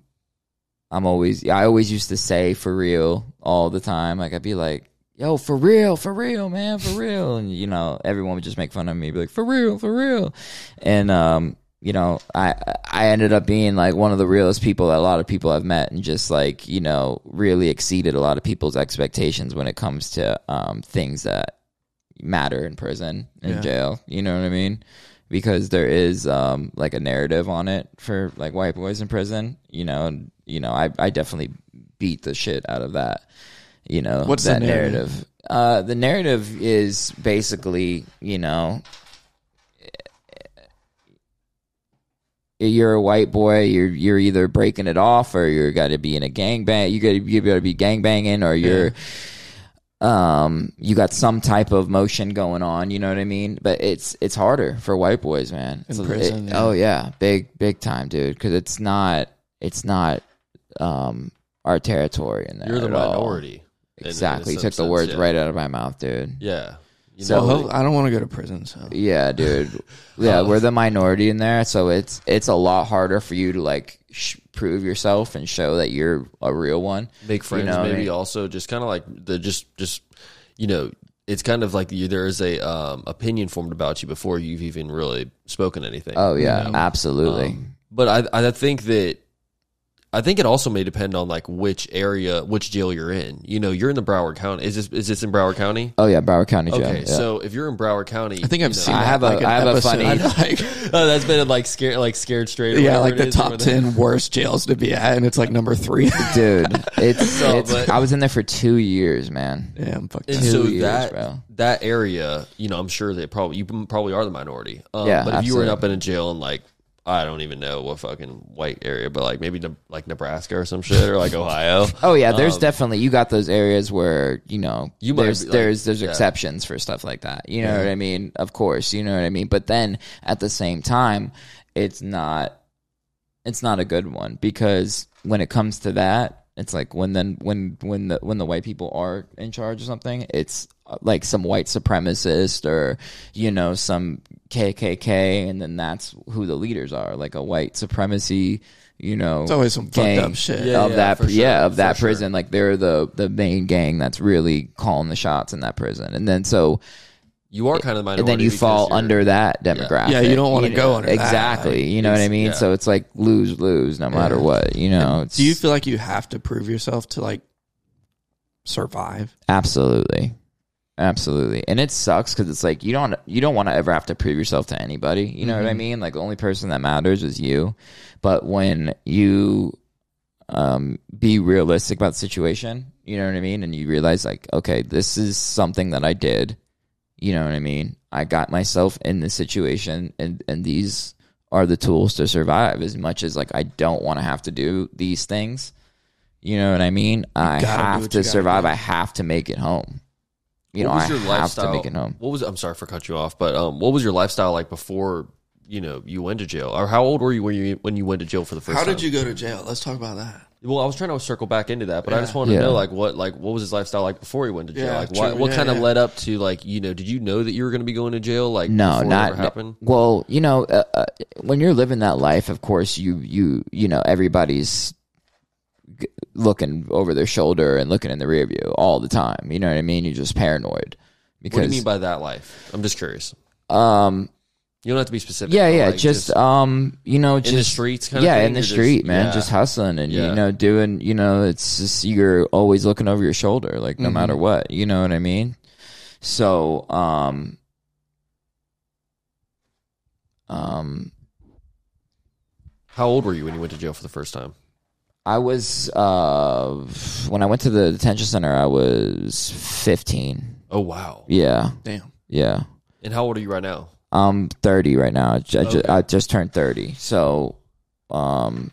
I'm always I always used to say for real all the time. Like I'd be like. Yo, for real, for real, man, for real, and you know, everyone would just make fun of me, be like, for real, for real, and um, you know, I I ended up being like one of the realest people that a lot of people have met, and just like you know, really exceeded a lot of people's expectations when it comes to um things that matter in prison in Yeah. jail. You know what I mean? Because there is um like a narrative on it for like white boys in prison. You know, and you know, I I definitely beat the shit out of that. You know, What's the that narrative? narrative? Uh, the narrative is basically, you know, you're a white boy, you're you're either breaking it off or you're got to be in a gang bang, You got you got to be gang banging or you're um you got some type of motion going on. You know what I mean? But it's it's harder for white boys, man. In It's a- prison, it- yeah. Oh yeah, big big time, dude. Because it's not it's not um our territory in there. You're the at all. minority. in- in Exactly. some You took the words yeah. right out of my mouth, dude. Yeah. You So- know, Well, I don't want to go to prison, so Yeah, dude. Yeah, we're the minority in there, so it's it's a lot harder for you to like sh- prove yourself and show that you're a real one. make friends know what I maybe mean? also just kind of like the just just you know it's kind of like you, there is a um, opinion formed about you before you've even really spoken anything Oh yeah, absolutely. Um, but I I think that I think it also may depend on like which area, which jail you're in. You know, you're in the Broward County. Is this is this in Broward County? oh yeah, Broward County jail. Okay, yeah. so if you're in Broward County, I think I've you know- seen. I have a- like, an I have a funny- like, oh, that's been like scared, like scared straight. yeah, like the top ten worst jails to be at, and it's like number three. dude, it's, So, it's but- I was in there for two years, man. yeah, I'm fucked. And. Two so years, that bro. that area, you know, I'm sure they probably you probably are the minority. Um, Yeah, but if you were absolutely. up in a jail and like I don't even know what fucking white area, but like maybe Ne- like Nebraska or some shit or like Ohio. Oh yeah, there's definitely you got those areas where you know Um, You might there's be, like- there's there's yeah. exceptions for stuff like that. You know what I mean? Of course, you know what I mean. But then at the same time, it's not it's not a good one because when it comes to that, It's like when then when when the when the white people are in charge or something, it's like some white supremacist or you know some KKK, and then that's who the leaders are, like a white supremacy. You know, It's always some fucked gang up shit. Yeah, of that, for sure, yeah, of for that sure. prison. Like they're the the main gang that's really calling the shots in that prison, and then so You are kind of the minority. and then you fall under that demographic. Yeah, you don't wanna know, go under that. exactly. You know what I mean? yeah. So it's like lose lose no matter what. You know, it's, Do you feel like you have to prove yourself to like survive? absolutely, absolutely, and it sucks because it's like you don't you don't want to ever have to prove yourself to anybody. You know what I mean? Like the only person that matters is you. But when you um, be realistic about the situation, you know what I mean, and you realize like, okay, this is something that I did. You know what I mean? I got myself in this situation, and and these are the tools to survive. As much as like I don't want to have to do these things, you know what I mean? I have to survive. do. I have to make it home. You know, what I was your have lifestyle? to make it home. What was I'm sorry for cut you off, but um, what was your lifestyle like before you know you went to jail, or how old were you when you when you went to jail for the first How time? did you go to jail? Let's talk about that. Well, I was trying to circle back into that, but I just wanted Yeah. to know like what like what was his lifestyle like before he went to jail? Yeah, like what what Yeah, kind of yeah. led up to like you know did you know that you were going to be going to jail like No, before not ever happened? well. You know, uh, uh, when you're living that life, of course, you you you know everybody's g- looking over their shoulder and looking in the rear view all the time. You know what I mean? You're just paranoid because What do you mean by that life? I'm just curious. um You don't have to be specific. yeah yeah like, just, um you know in just the streets kind yeah of thing, in the or just- street man yeah. just hustling and Yeah. you know doing you know it's just you're always looking over your shoulder like no matter what you know what i mean so um um How old were you when you went to jail for the first time? I was uh when i went to the detention center i was 15 Oh wow! yeah Damn. yeah And how old are you right now? i'm 30 right now i, ju- I ju- Okay. I just turned 30 so um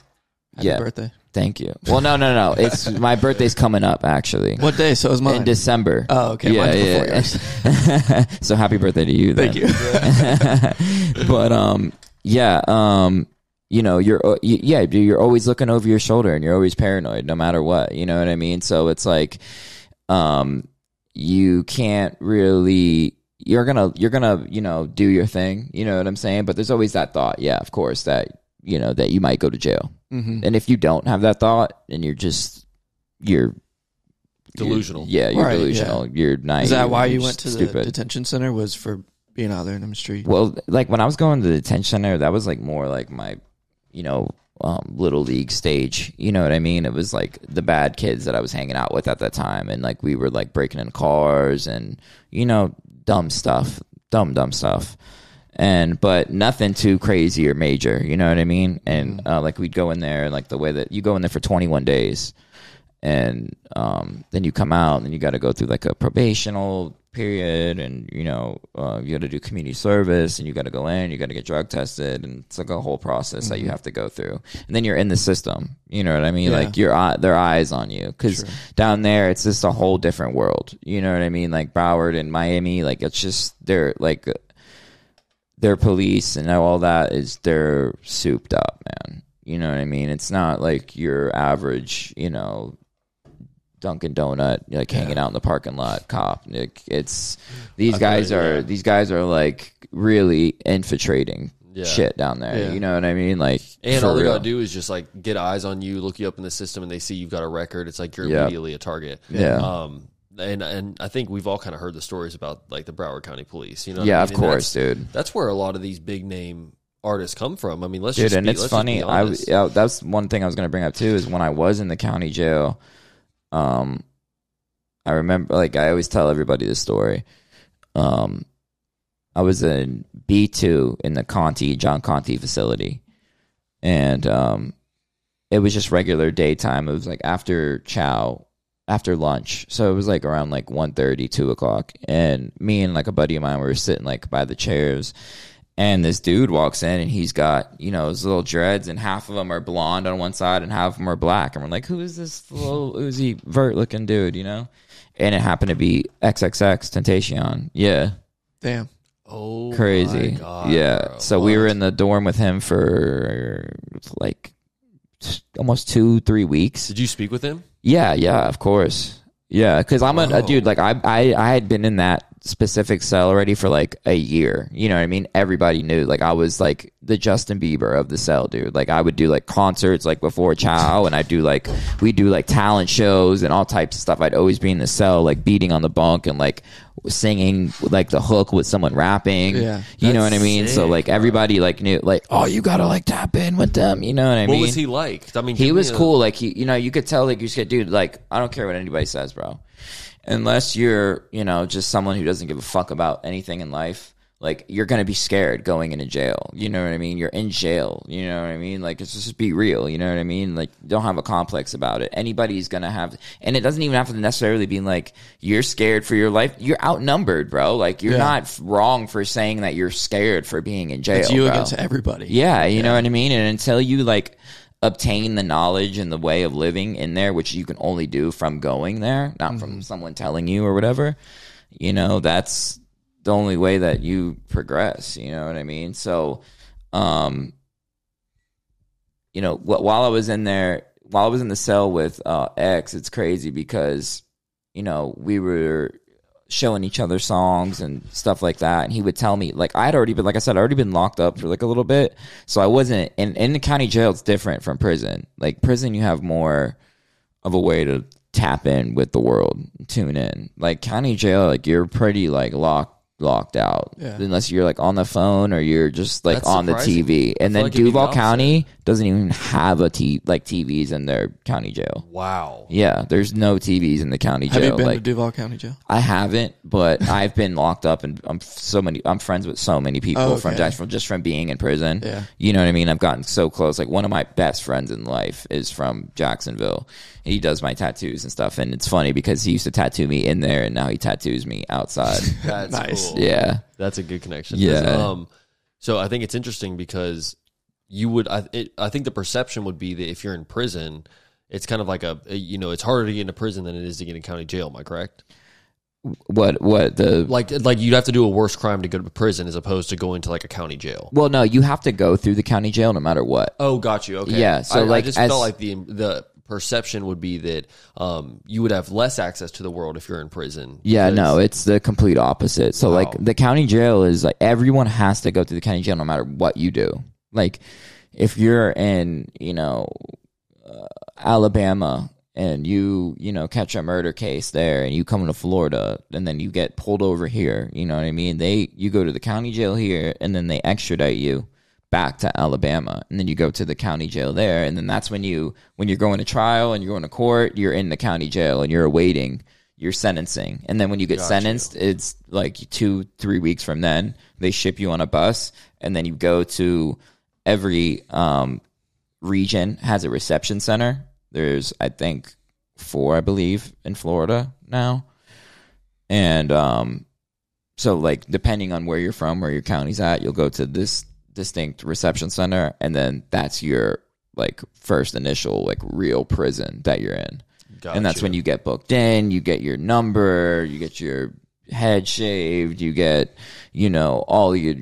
Happy yeah birthday. Thank you. Well, no, no, no. It's my birthday's coming up actually What day? So is mine. in December. Oh, okay. Yeah, Mine's before yeah. so happy birthday to you. Then. Thank you. but um, yeah, um, you know, you're uh, y- yeah, you're always looking over your shoulder and you're always paranoid, no matter what. You know what I mean? So it's like, um, you can't really. You're gonna, you're gonna, you know, do your thing. You know what I'm saying? But there's always that thought, yeah, of course, that you know that you might go to jail. Mhm. And if you don't have that thought, and you're just you're Delusional. you're- yeah, you're Right, delusional. You're naive. Is that why you're went to the detention center? Was for being out there in the street? well, like when I was going to the detention center, that was like more like my, you know, um, little league stage. You know what I mean? It was like the bad kids that I was hanging out with at that time, and like we were like breaking in cars and you know dumb stuff, dumb dumb stuff. And but nothing too crazy or major, you know what I mean? And uh, like we'd go in there, and like the way that you go in there for 21 days, and um, then you come out and you got to go through like a probational period and you know uh, you got to do community service and you got to go in you got to get drug tested and it's like a whole process that you have to go through. And then you're in the system. You know what i mean? Yeah. like your eye their eyes on you. Because down there it's just a whole different world. You know what i mean? Like broward and miami like it's just they're like their police and all that is they're souped up, man. You know what I mean? It's not like your average, you know, Dunkin' Donut like hanging out in the parking lot cop. Like, it's these I guys are yeah. these guys are like really infiltrating Yeah. shit down there. Yeah. You know what I mean? Like And all they real. gotta do is just like get eyes on you, look you up in the system, and they see you've got a record. It's like you're Yeah. immediately a target. Yeah. Um. And and I think we've all kind of heard the stories about like the Broward County Police. You know. what I yeah, mean? of And course, that's, dude. That's where a lot of these big name artists come from. I mean, let's dude just and be, it's funny i yeah, that's one thing i was going to bring up too is when i was in the county jail um i remember like i always tell everybody this story. Um i was in b2 in the Conte john Conte facility. And um it was just regular daytime. It was like after chow after lunch. So it was like around like 1.30 2 o'clock. And me and like a buddy of mine we were sitting like by the chairs and this dude walks in and he's got, you know, his little dreads and half of them are blonde on one side and half of them are black. And we're like, who is this little Uzi Vert looking dude, you know? And it happened to be XXXTentacion. Yeah. Damn. oh, Crazy. my God, yeah. bro. So we were in the dorm with him for like almost two, three weeks. Did you speak with him? Yeah, yeah, of course. Yeah, because I'm a, a dude. Like I, I, I had been in that specific cell already for like a year. You know what I mean? Everybody knew. Like I was like the Justin Bieber of the cell, dude. Like I would do like concerts like before Chow, and I do like we do like talent shows and all types of stuff. I'd always be in the cell, like beating on the bunk and like singing like the hook with someone rapping. Yeah. you know what I mean. so like everybody like knew like oh you gotta like tap in with them. You know what I What mean? What was he like? I mean, he give me was a- cool. Like he, you know, you could tell like you said, dude, like I don't care what anybody says, bro. Unless you're, you know, just someone who doesn't give a fuck about anything in life, like you're gonna be scared going into jail. You know what I mean? You're in jail. You know what I mean? Like it's just be real. You know what I mean? Like don't have a complex about it. Anybody's gonna have, and it doesn't even have to necessarily be like you're scared for your life. You're outnumbered, bro. Like you're Yeah. not wrong for saying that you're scared for being in jail. It's you bro. against everybody. Yeah, you know what I mean? And until you like obtain the knowledge and the way of living in there, which you can only do from going there, not from someone telling you or whatever, you know, that's the only way that you progress, you know what I mean? So um you know, wh- while I was in there, while I was in the cell with uh X, it's crazy because you know, we were showing each other songs and stuff like that. And he would tell me, like, I had already been, like I said, I'd already been locked up for like a little bit. So I wasn't, in, in the county jail, it's different from prison. Like, prison, you have more of a way to tap in with the world, tune in. Like, county jail, like, you're pretty, like, locked. Locked out, Yeah. unless you're like on the phone or you're just like That's on the. TV. And then like it'd be the Duval. County doesn't even have a t like TVs in their county jail. Wow. Yeah, there's no TVs in the county jail. Have you been like, to Duval County Jail? I haven't, but I've been locked up, and I'm so many. I'm friends with so many people Oh, from okay. just from just from being in prison. Yeah. you know what I mean. I've gotten so close. Like one of my best friends in life is from Jacksonville. He does my tattoos and stuff, and it's funny because he used to tattoo me in there, and now he tattoos me outside. That's Nice. cool. Yeah, That's a good connection. Yeah. Um, so I think it's interesting because you would. I, it, I think the perception would be that if you're in prison, it's kind of like a, a- you know, it's harder to get into prison than it is to get in county jail. Am I correct? what what the Like, like you'd have to do a worse crime to go to prison as opposed to going to like a county jail. well, no, you have to go through the county jail no matter what. Oh, got you. Okay. Yeah, so, I, like, I just as- felt like the the perception would be that um you would have less access to the world if you're in prison. Yeah, no, it's the complete opposite. So like the county jail is like everyone has to go to the county jail no matter what you do. Like if you're in, you know, uh, Alabama and you, you know, catch a murder case there and you come to Florida and then you get pulled over here, you know what I mean? They you go to the county jail here and then they extradite you back to Alabama and then you go to the county jail there and then that's when you when you're going to trial and you're going to court you're in the county jail and you're awaiting your sentencing. And then when you get sentenced it's like two three weeks from then they ship you on a bus and then you go to every um, region has a reception center. There's i think four i believe in florida now. And um so like depending on where you're from where your county's at you'll go to this distinct reception center and then that's your like first initial like real prison that you're in. And that's when you get booked in you get your number you get your head shaved you get you know all your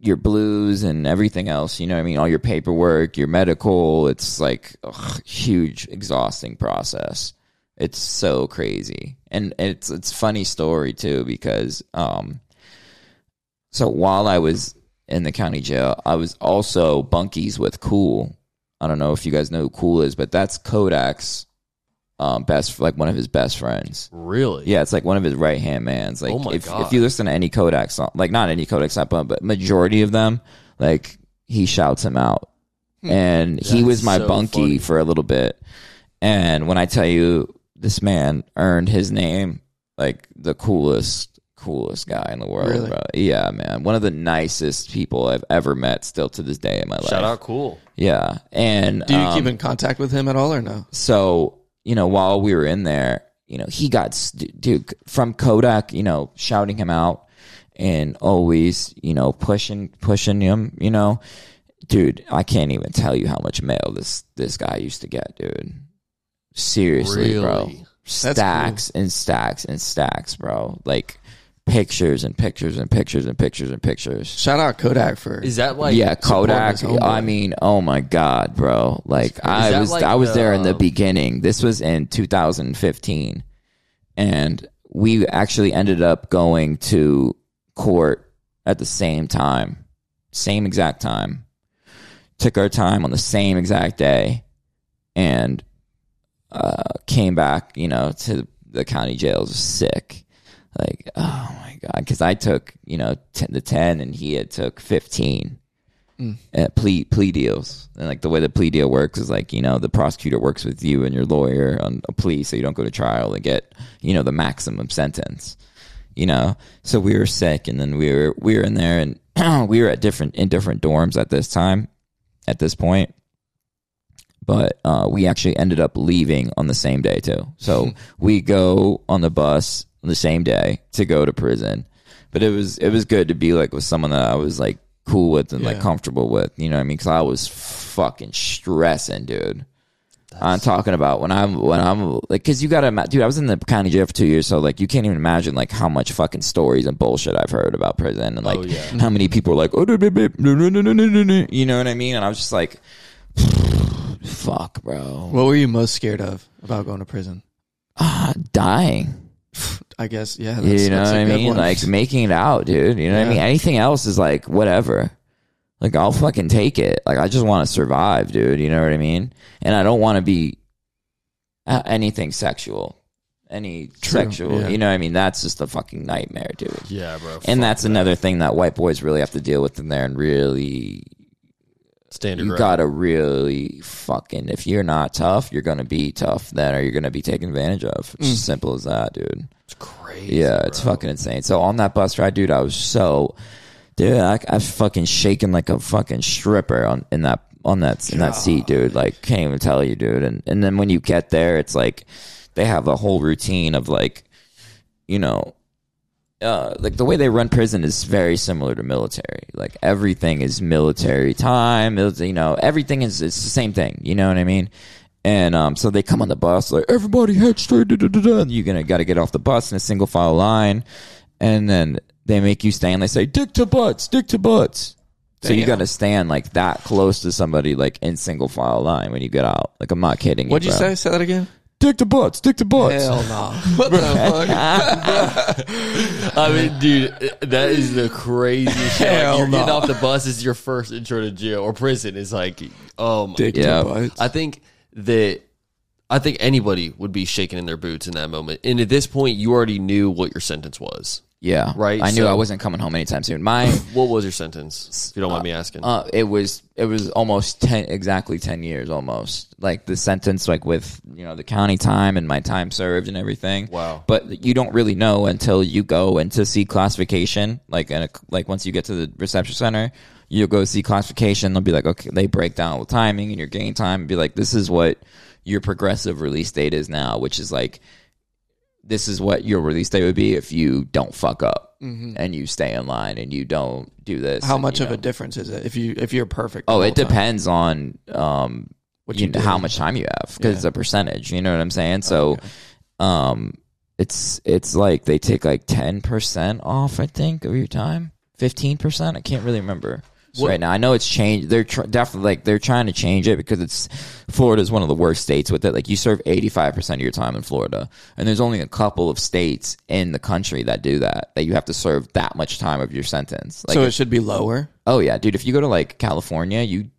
your blues and everything else you know what i mean? All your paperwork your medical it's like a huge exhausting process. It's so crazy. And it's it's funny story too because um so while i was in the county jail i was also bunkies with cool i don't know if you guys know who cool is but that's kodak's um best like one of his best friends really. yeah, it's like one of his right hand mans. Like Oh my if God. if you listen to any Kodak song, like not any Kodak song, but majority of them, like he shouts him out. And he was my so bunkie funny. for a little bit. And when I tell you this man earned his name, like the coolest, coolest guy in the world, Really? bro. Yeah, man. One of the nicest people I've ever met still to this day in my life. Shout out, cool. Yeah. And Do you um, keep in contact with him at all or no? so you know while we were in there you know he got st- dude from kodak you know shouting him out and always you know pushing pushing him you know dude i can't even tell you how much mail this this guy used to get dude seriously bro Really? stacks and stacks and stacks bro like pictures and pictures and pictures and pictures and pictures. Shout out Kodak for Is that like yeah, Kodak. his homeboy. I mean, oh my god, bro! Like I was, like I was there in the the- beginning. This was in 2015, and we actually ended up going to court at the same time, same exact time. Took our time on the same exact day, and uh, came back, you know, to the county jails sick. Like, oh my god, because I took, you know, 10, the ten, and he had took fifteen at plea plea deals. And like the way the plea deal works is like, you know, the prosecutor works with you and your lawyer on a plea so you don't go to trial and get, you know, the maximum sentence. You know? So we were sick and then we were we were in there and we were at different in different dorms at this time, at this point. But uh, we actually ended up leaving on the same day too. So we go on the bus on the same day to go to prison. But it was it was good to be like with someone that I was like cool with and yeah. like comfortable with. You know what I mean? Because I was fucking stressing, dude. That's I'm talking about when I'm when I'm like because you gotta dude I was in the county jail for two years so like you can't even imagine like how much fucking stories and bullshit I've heard about prison and oh, like oh, yeah. how many people are like oh you know what I mean and I was just like fuck bro what were you most scared of about going to prison uh, dying I guess yeah. That's, you know that's what a I good mean? one. Like making it out, dude. You know what I mean? Anything else is like whatever. Like I'll fucking take it. Like I just want to survive, dude. You know what I mean? And I don't want to be uh, anything sexual, any True, sexual. yeah. You know what I mean? That's just a fucking nightmare, dude. Yeah, bro. And that's another thing that white boys really have to deal with in there, and really standard. you gotta really fucking if you're not tough, you're gonna be tough then, or you're gonna be taken advantage of. It's Mm. simple as that, dude. It's crazy. Yeah, it's bro. fucking insane. So on that bus ride, dude, I was so, dude, I, I was fucking shaking like a fucking stripper on in that on that in that seat, dude. Like, can't even tell you, dude. And and then when you get there, it's like they have a whole routine of like, you know. Uh, like the way they run prison is very similar to military. Like everything is military time. You know, everything is it's the same thing. You know what I mean? And um, so they come on the bus like everybody head straight. Da, da, da. And You're gonna got to get off the bus in a single file line, and then they make you stand. They say dick to butts, dick to butts. So you got to stand like that close to somebody like in single file line when you get out. Like I'm not kidding. What'd you bro. say? Say that again. Dick to butts, dick to butts. Hell no. What the fuck? I mean, dude, that is the craziest shit. Like, Hell you're getting no. off the bus is your first intro to jail or prison. Is like, um, Dick Yeah. to butts. I think that I think anybody would be shaking in their boots in that moment. And at this point, you already knew what your sentence was. Yeah, Right, I knew so- I wasn't coming home anytime soon. My What was your sentence? If you don't mind me asking. Uh, it was it was almost ten exactly ten years almost like the sentence like with you know the county time and my time served and everything. Wow. But you don't really know until you go into see classification. Like in a, like once you get to the reception center, you'll go see classification. They'll be like, okay, they break down the timing and your gain time and be like, this is what your progressive release date is now, which is like this is what your release date would be if you don't fuck up and you stay in line and you don't do this. How and, much you of a difference is it if you if you're perfect? Oh, it time? depends on um What you you know, how much time you have because Yeah. it's a percentage. You know what I'm saying? So, okay. um, it's it's like they take like ten percent off. I think of your time, fifteen percent. I can't really remember What- right now. I know it's changed. They're tr- definitely like they're trying to change it because it's Florida is one of the worst states with it. Like you serve eighty five percent of your time in Florida, and there's only a couple of states in the country that do that. That you have to serve that much time of your sentence. Like so it should be lower. Oh yeah, dude. If you go to like California, you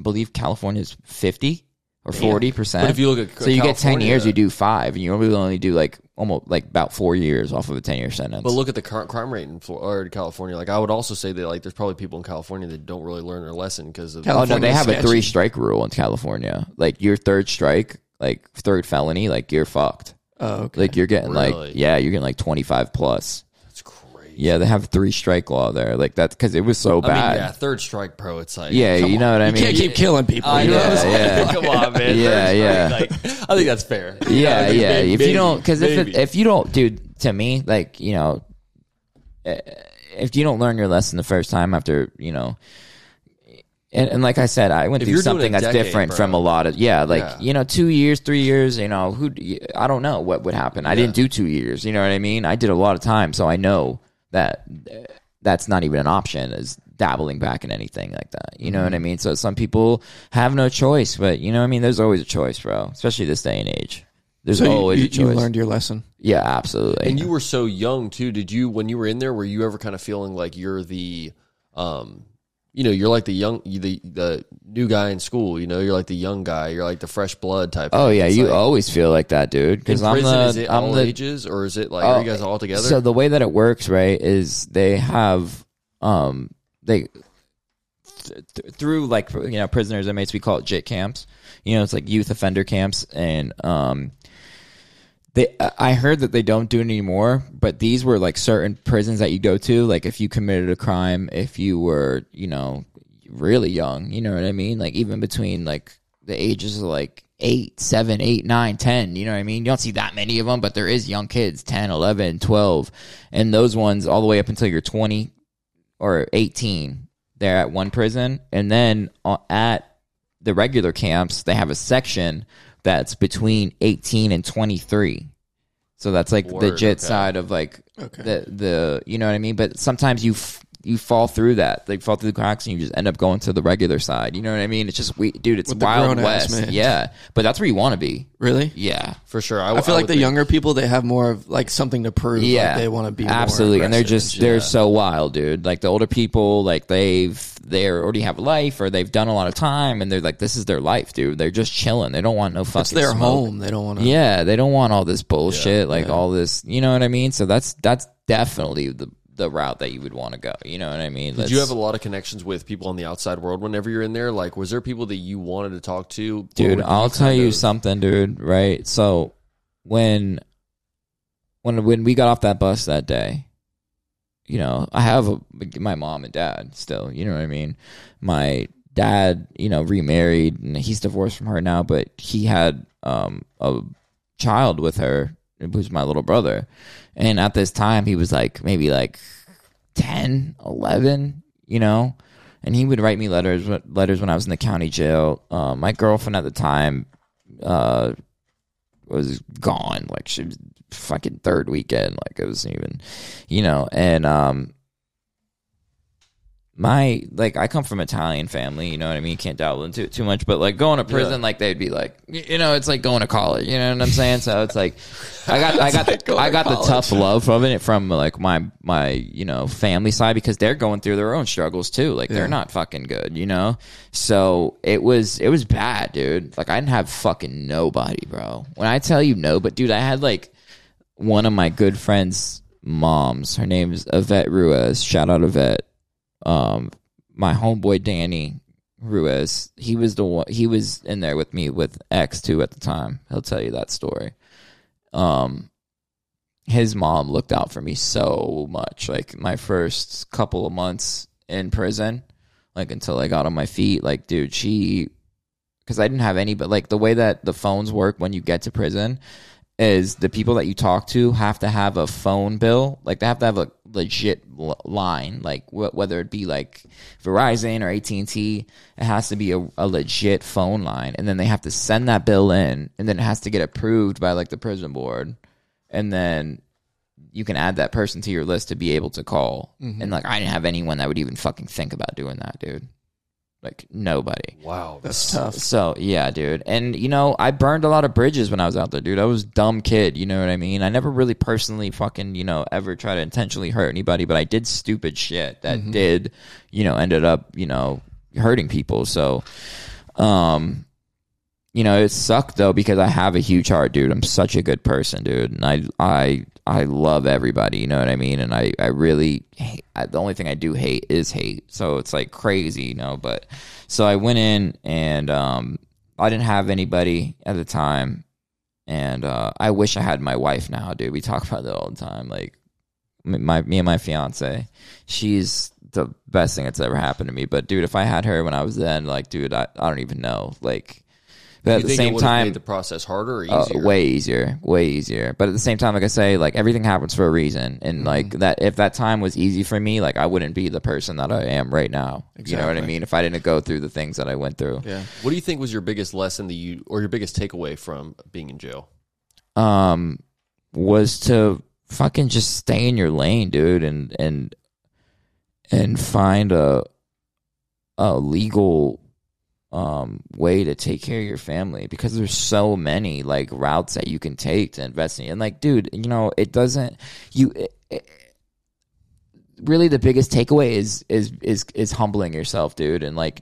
believe California is fifty or forty percent. But if you look at so you get ten California- years, you do five, and you really only do like almost like about four years off of a ten year sentence. But look at the current crime rate in Florida or in California. Like I would also say that like there's probably people in California that don't really learn their lesson because of oh no, they California's have a three strike rule in California. Like your third strike, like third felony, like you're fucked. Oh, okay. Like you're getting Really? like yeah, you're getting like twenty five plus. Yeah, they have three strike law there. Like that because it was so I mean, bad. yeah, third strike pro. It's like yeah, come you know what I mean. you can't keep killing people. I you know know. what I'm saying? yeah. Come on, man. Yeah, yeah. Like, I think that's fair. yeah, think yeah. maybe- if you don't, because if it, if you don't, dude, to me, like you know, eh, if you don't learn your lesson the first time after you know. And, and like I said, I went If through something that's decade, different bro. from a lot of yeah, like Yeah. you know, two years, three years, you know, who I don't know what would happen. I didn't do two years, you know what I mean? I did a lot of time, so I know that that's not even an option is dabbling back in anything like that. You know what I mean? So some people have no choice, but you know what I mean? There's always a choice, bro. Especially this day and age. There's So always you, a choice. you learned your lesson. yeah, absolutely. And you were so young too. Did you when you were in there? Were you ever kind of feeling like you're the, um, you know, you're like the young, the the new guy in school. You know, you're like the young guy. You're like the fresh blood type. Of Oh yeah, It's you like, always feel like that, dude. Because I'm prison. the is it I'm all the ages or is it like are you guys all together? So the way that it works, right, is they have um they th- th- through like you know prisoners inmates we call it JIT camps. You know, it's like youth offender camps, and um they I heard that they don't do it anymore, but these were like certain prisons that you go to. Like if you committed a crime, if you were you know really young, you know what I mean, like even between like the ages of like eight, seven, eight, nine, ten. You know what I mean? You don't see that many of them, but there is young kids, 10, 11, 12. And those ones all the way up until you're 20 or 18, they're at one prison. And then uh, at the regular camps, they have a section that's between 18 and 23. So that's like the Word, JIT okay. side of like Okay. the the you know what I mean. But sometimes you f- you fall through that, like fall through the cracks, and you just end up going to the regular side. You know what I mean? It's just we, dude. It's With wild west, man. yeah. But that's where you want to be, Really? yeah. for sure. I, I feel like the think- younger people they have more of like something to prove. Yeah, like they want to be more absolutely, and they're just they're so wild, dude. Like the older people, like they've they already have a life or they've done a lot of time, and they're like, this is their life, dude. They're just chilling. They don't want no fucking it's their smoke. home. They don't want to. Yeah, they don't want all this bullshit, like yeah. all this. You know what I mean? So that's that's definitely the the route that you would want to go. You know what I mean? Did you have a lot of connections with people on the outside world whenever you're in there? Like, was there people that you wanted to talk to? Dude i'll tell you of- something dude right so when when when we got off that bus that day you know i have a, my mom and dad still you know what i mean my dad you know remarried and he's divorced from her now but he had um a child with her who's my little brother and at this time he was like maybe like 10 11 you know? And he would write me letters letters when I was in the county jail. Uh, my girlfriend at the time uh, was gone, like she was fucking third weekend, like it was even, you know, and um, my like I come from Italian family, you know what I mean. Can't dabble into it too much, but like going to prison, like they'd be like, you know, it's like going to college. You know what I'm saying? So it's like I got I got like I got the tough love from it from like my my you know family side because they're going through their own struggles too. Like Yeah. they're not fucking good, you know. So it was it was bad, dude. Like I didn't have fucking nobody, bro. When I tell you no, but dude, I had like one of my good friends' moms. Her name is Yvette Ruiz. Shout out Yvette. Um, my homeboy Danny Ruiz. He was the one. He was in there with me with X two at the time. He'll tell you that story. Um, his mom looked out for me so much. Like my first couple of months in prison, like until I got on my feet. Like, dude, she because I didn't have any, but like the way that the phones work when you get to prison is the people that you talk to have to have a phone bill. Like they have to have a legit l- line, like wh- whether it be like Verizon or AT and T, it has to be a, a legit phone line, and then they have to send that bill in, and then it has to get approved by like the prison board, and then you can add that person to your list to be able to call. Mm-hmm. And like I didn't have anyone that would even fucking think about doing that, dude. Like nobody. Wow, That's tough. So yeah, dude. And you know, I burned a lot of bridges when I was out there, dude. I was a dumb kid, you know what I mean? I never really personally fucking, you know, ever try to intentionally hurt anybody, but I did stupid shit that did, you know, ended up, you know, hurting people. So um you know, it sucked though because I have a huge heart, dude. I'm such a good person, dude, and I I I love everybody. You know what I mean? And I I really hate, I, the only thing I do hate is hate. So it's like crazy, you know. But so I went in and um I didn't have anybody at the time, and uh I wish I had my wife now, dude. We talk about that all the time. Like my me and my fiance, she's the best thing that's ever happened to me. But dude, if I had her when I was then, like, dude, I, I don't even know, like. But at the same time, the process harder or uh, way easier, way easier. But at the same time, like I say, like everything happens for a reason, and Mm-hmm. like that, if that time was easy for me, like I wouldn't be the person that I am right now. You know what I mean? If I didn't go through the things that I went through, Yeah. What do you think was your biggest lesson that you, or your biggest takeaway from being in jail? um, was to fucking just stay in your lane, dude, and and and find a a legal um way to take care of your family because there's so many like routes that you can take to invest in. And like dude you know it doesn't you it, really the biggest takeaway is is is is humbling yourself dude and like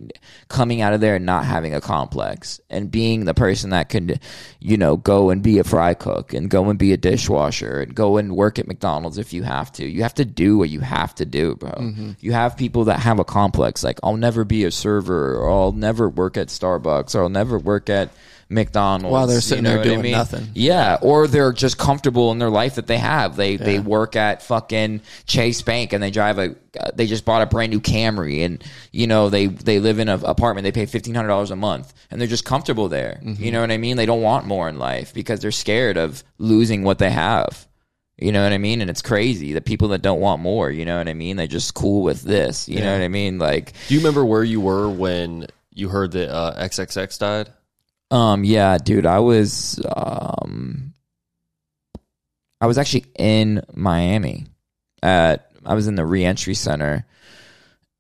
coming out of there and not having a complex and being the person that can you know go and be a fry cook and go and be a dishwasher and go and work at McDonald's if you have to. You have to do what you have to do bro. Mm-hmm. You have people that have a complex like I'll never be a server or I'll never work at Starbucks or I'll never work at McDonald's While they're you sitting know there what I doing mean? nothing. Yeah, or they're just comfortable in their life that they have. They they work at fucking Chase Bank and they drive a they just bought a brand new Camry and you know they they live in an apartment they pay fifteen hundred dollars a month and they're just comfortable there. You know what I mean? They don't want more in life because they're scared of losing what they have. You know what I mean? And it's crazy the people that don't want more. You know what I mean? They're just cool with this. You know what I mean? Like Do you remember where you were when you heard that uh, XXX died? Um, yeah, dude, I was um I was actually in Miami at I was in the reentry center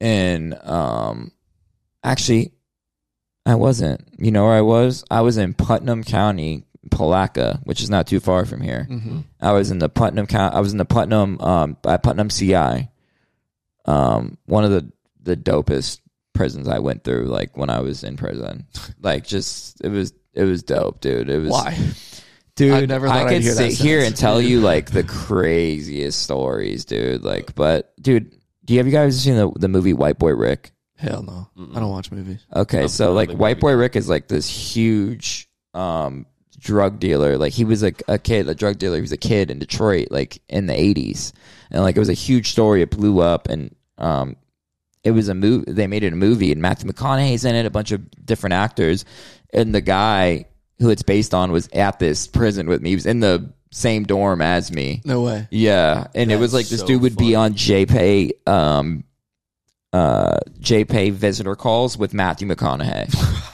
and um actually I wasn't. You know where I was? I was in Putnam County, Palatka, which is not too far from here. I was in the Putnam County I was in the Putnam um at Putnam CI. Um one of the the dopest prisons I went through like when I was in prison. like just it was it was dope, dude. It was Why? dude. I never thought I I'd could hear that sit here sentence. and tell you like the craziest stories, dude. Like, but dude, do you have you guys seen the the movie White Boy Rick? Hell no. I don't watch movies. Okay, so like White movie. Boy Rick is like this huge um drug dealer. Like he was like a kid, a drug dealer. He was a kid in Detroit, like in the eighties, and like it was a huge story. It blew up, and um, it was a movie. They made it a movie, and Matthew McConaughey's in it, a bunch of different actors, and the guy who it's based on was at this prison with me. He was in the same dorm as me. No way. Yeah, and it was like this so dude would be on JPay, um, uh, JPay visitor calls with Matthew McConaughey.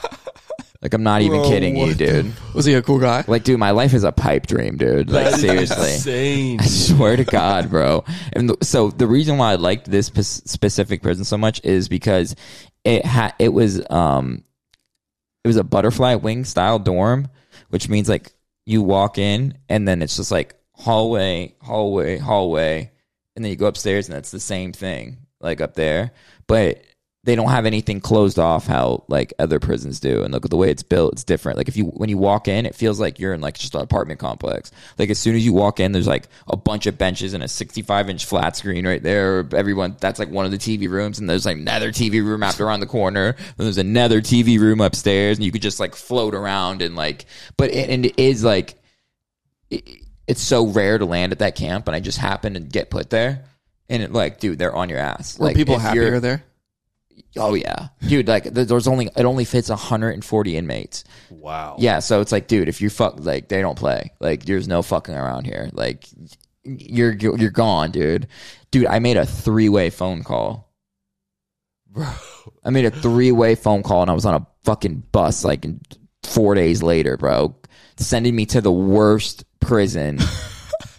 like I'm not even Bro, kidding you, what the- dude. Was he a cool guy? Like, dude, my life is a pipe dream, dude. Like, seriously. insane. I swear to God, bro. And th- so the reason why I liked this p- specific prison so much is because it had it was um it was a butterfly wing style dorm, which means like you walk in and then it's just like hallway, hallway, hallway, and then you go upstairs and it's the same thing like up there, but they don't have anything closed off how like other prisons do. And look at the way it's built it's different. Like if you when you walk in it feels like you're in like just an apartment complex. Like as soon as you walk in there's like a bunch of benches and a 65 inch flat screen right there. Everyone that's like one of the tv rooms and there's like another tv room after around the corner. And there's another tv room upstairs and you could just like float around and like but it, and it is like it, it's so rare to land at that camp and i just happened to get put there. And it like dude they're on your ass. Were like people happier there? Oh yeah, dude. Like there's only it only fits 140 inmates. Wow. Yeah, so it's like, dude, if you fuck, like they don't play. Like there's no fucking around here. Like you're you're gone, dude. Dude, I made a three way phone call. Bro. I made a three way phone call and I was on a fucking bus like four days later, bro, sending me to the worst prison.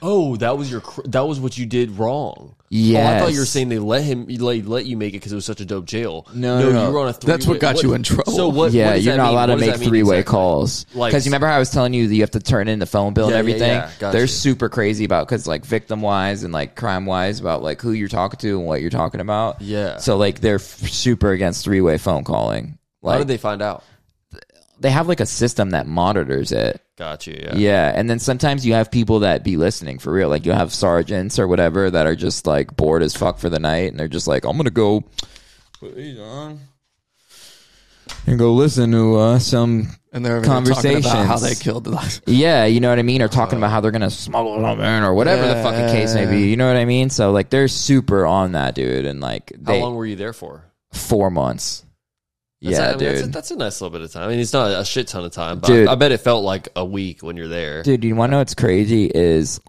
Oh, that was your. cr- That was what you did wrong. Yeah, Oh, I thought you were saying they let him let, let you make it because it was such a dope jail. No, no, no. you were on a. Three That's what got you in trouble. So what? yeah, what you're not mean? allowed to What make three way exactly? calls. Like- Because you remember how I was telling you that you have to turn in the phone bill and Yeah, yeah, everything? yeah. Gotcha. They're super crazy about because like victim wise and like crime wise about like who you're talking to and what you're talking about. Yeah. So like they're f- super against three way phone calling. Like How did they find out? they have like a system that monitors it. Got you. Yeah. Yeah, and then sometimes you have people that be listening for real. Like you have sergeants or whatever that are just like bored as fuck for the night, and they're just like, "I'm gonna go put these on and go listen to uh, some." And they're talking about how they killed the last. Yeah, you know what I mean, or talking about how they're gonna smuggle something or whatever the fucking case may be. You know what I mean? So like they're super on that, dude, and like How long were you there for? four months. That's yeah, a- I mean, dude. That's a, that's a nice little bit of time. I mean, it's not a shit ton of time, but Dude. I, I bet it felt like a week when you're there. Dude, you want to know what's crazy is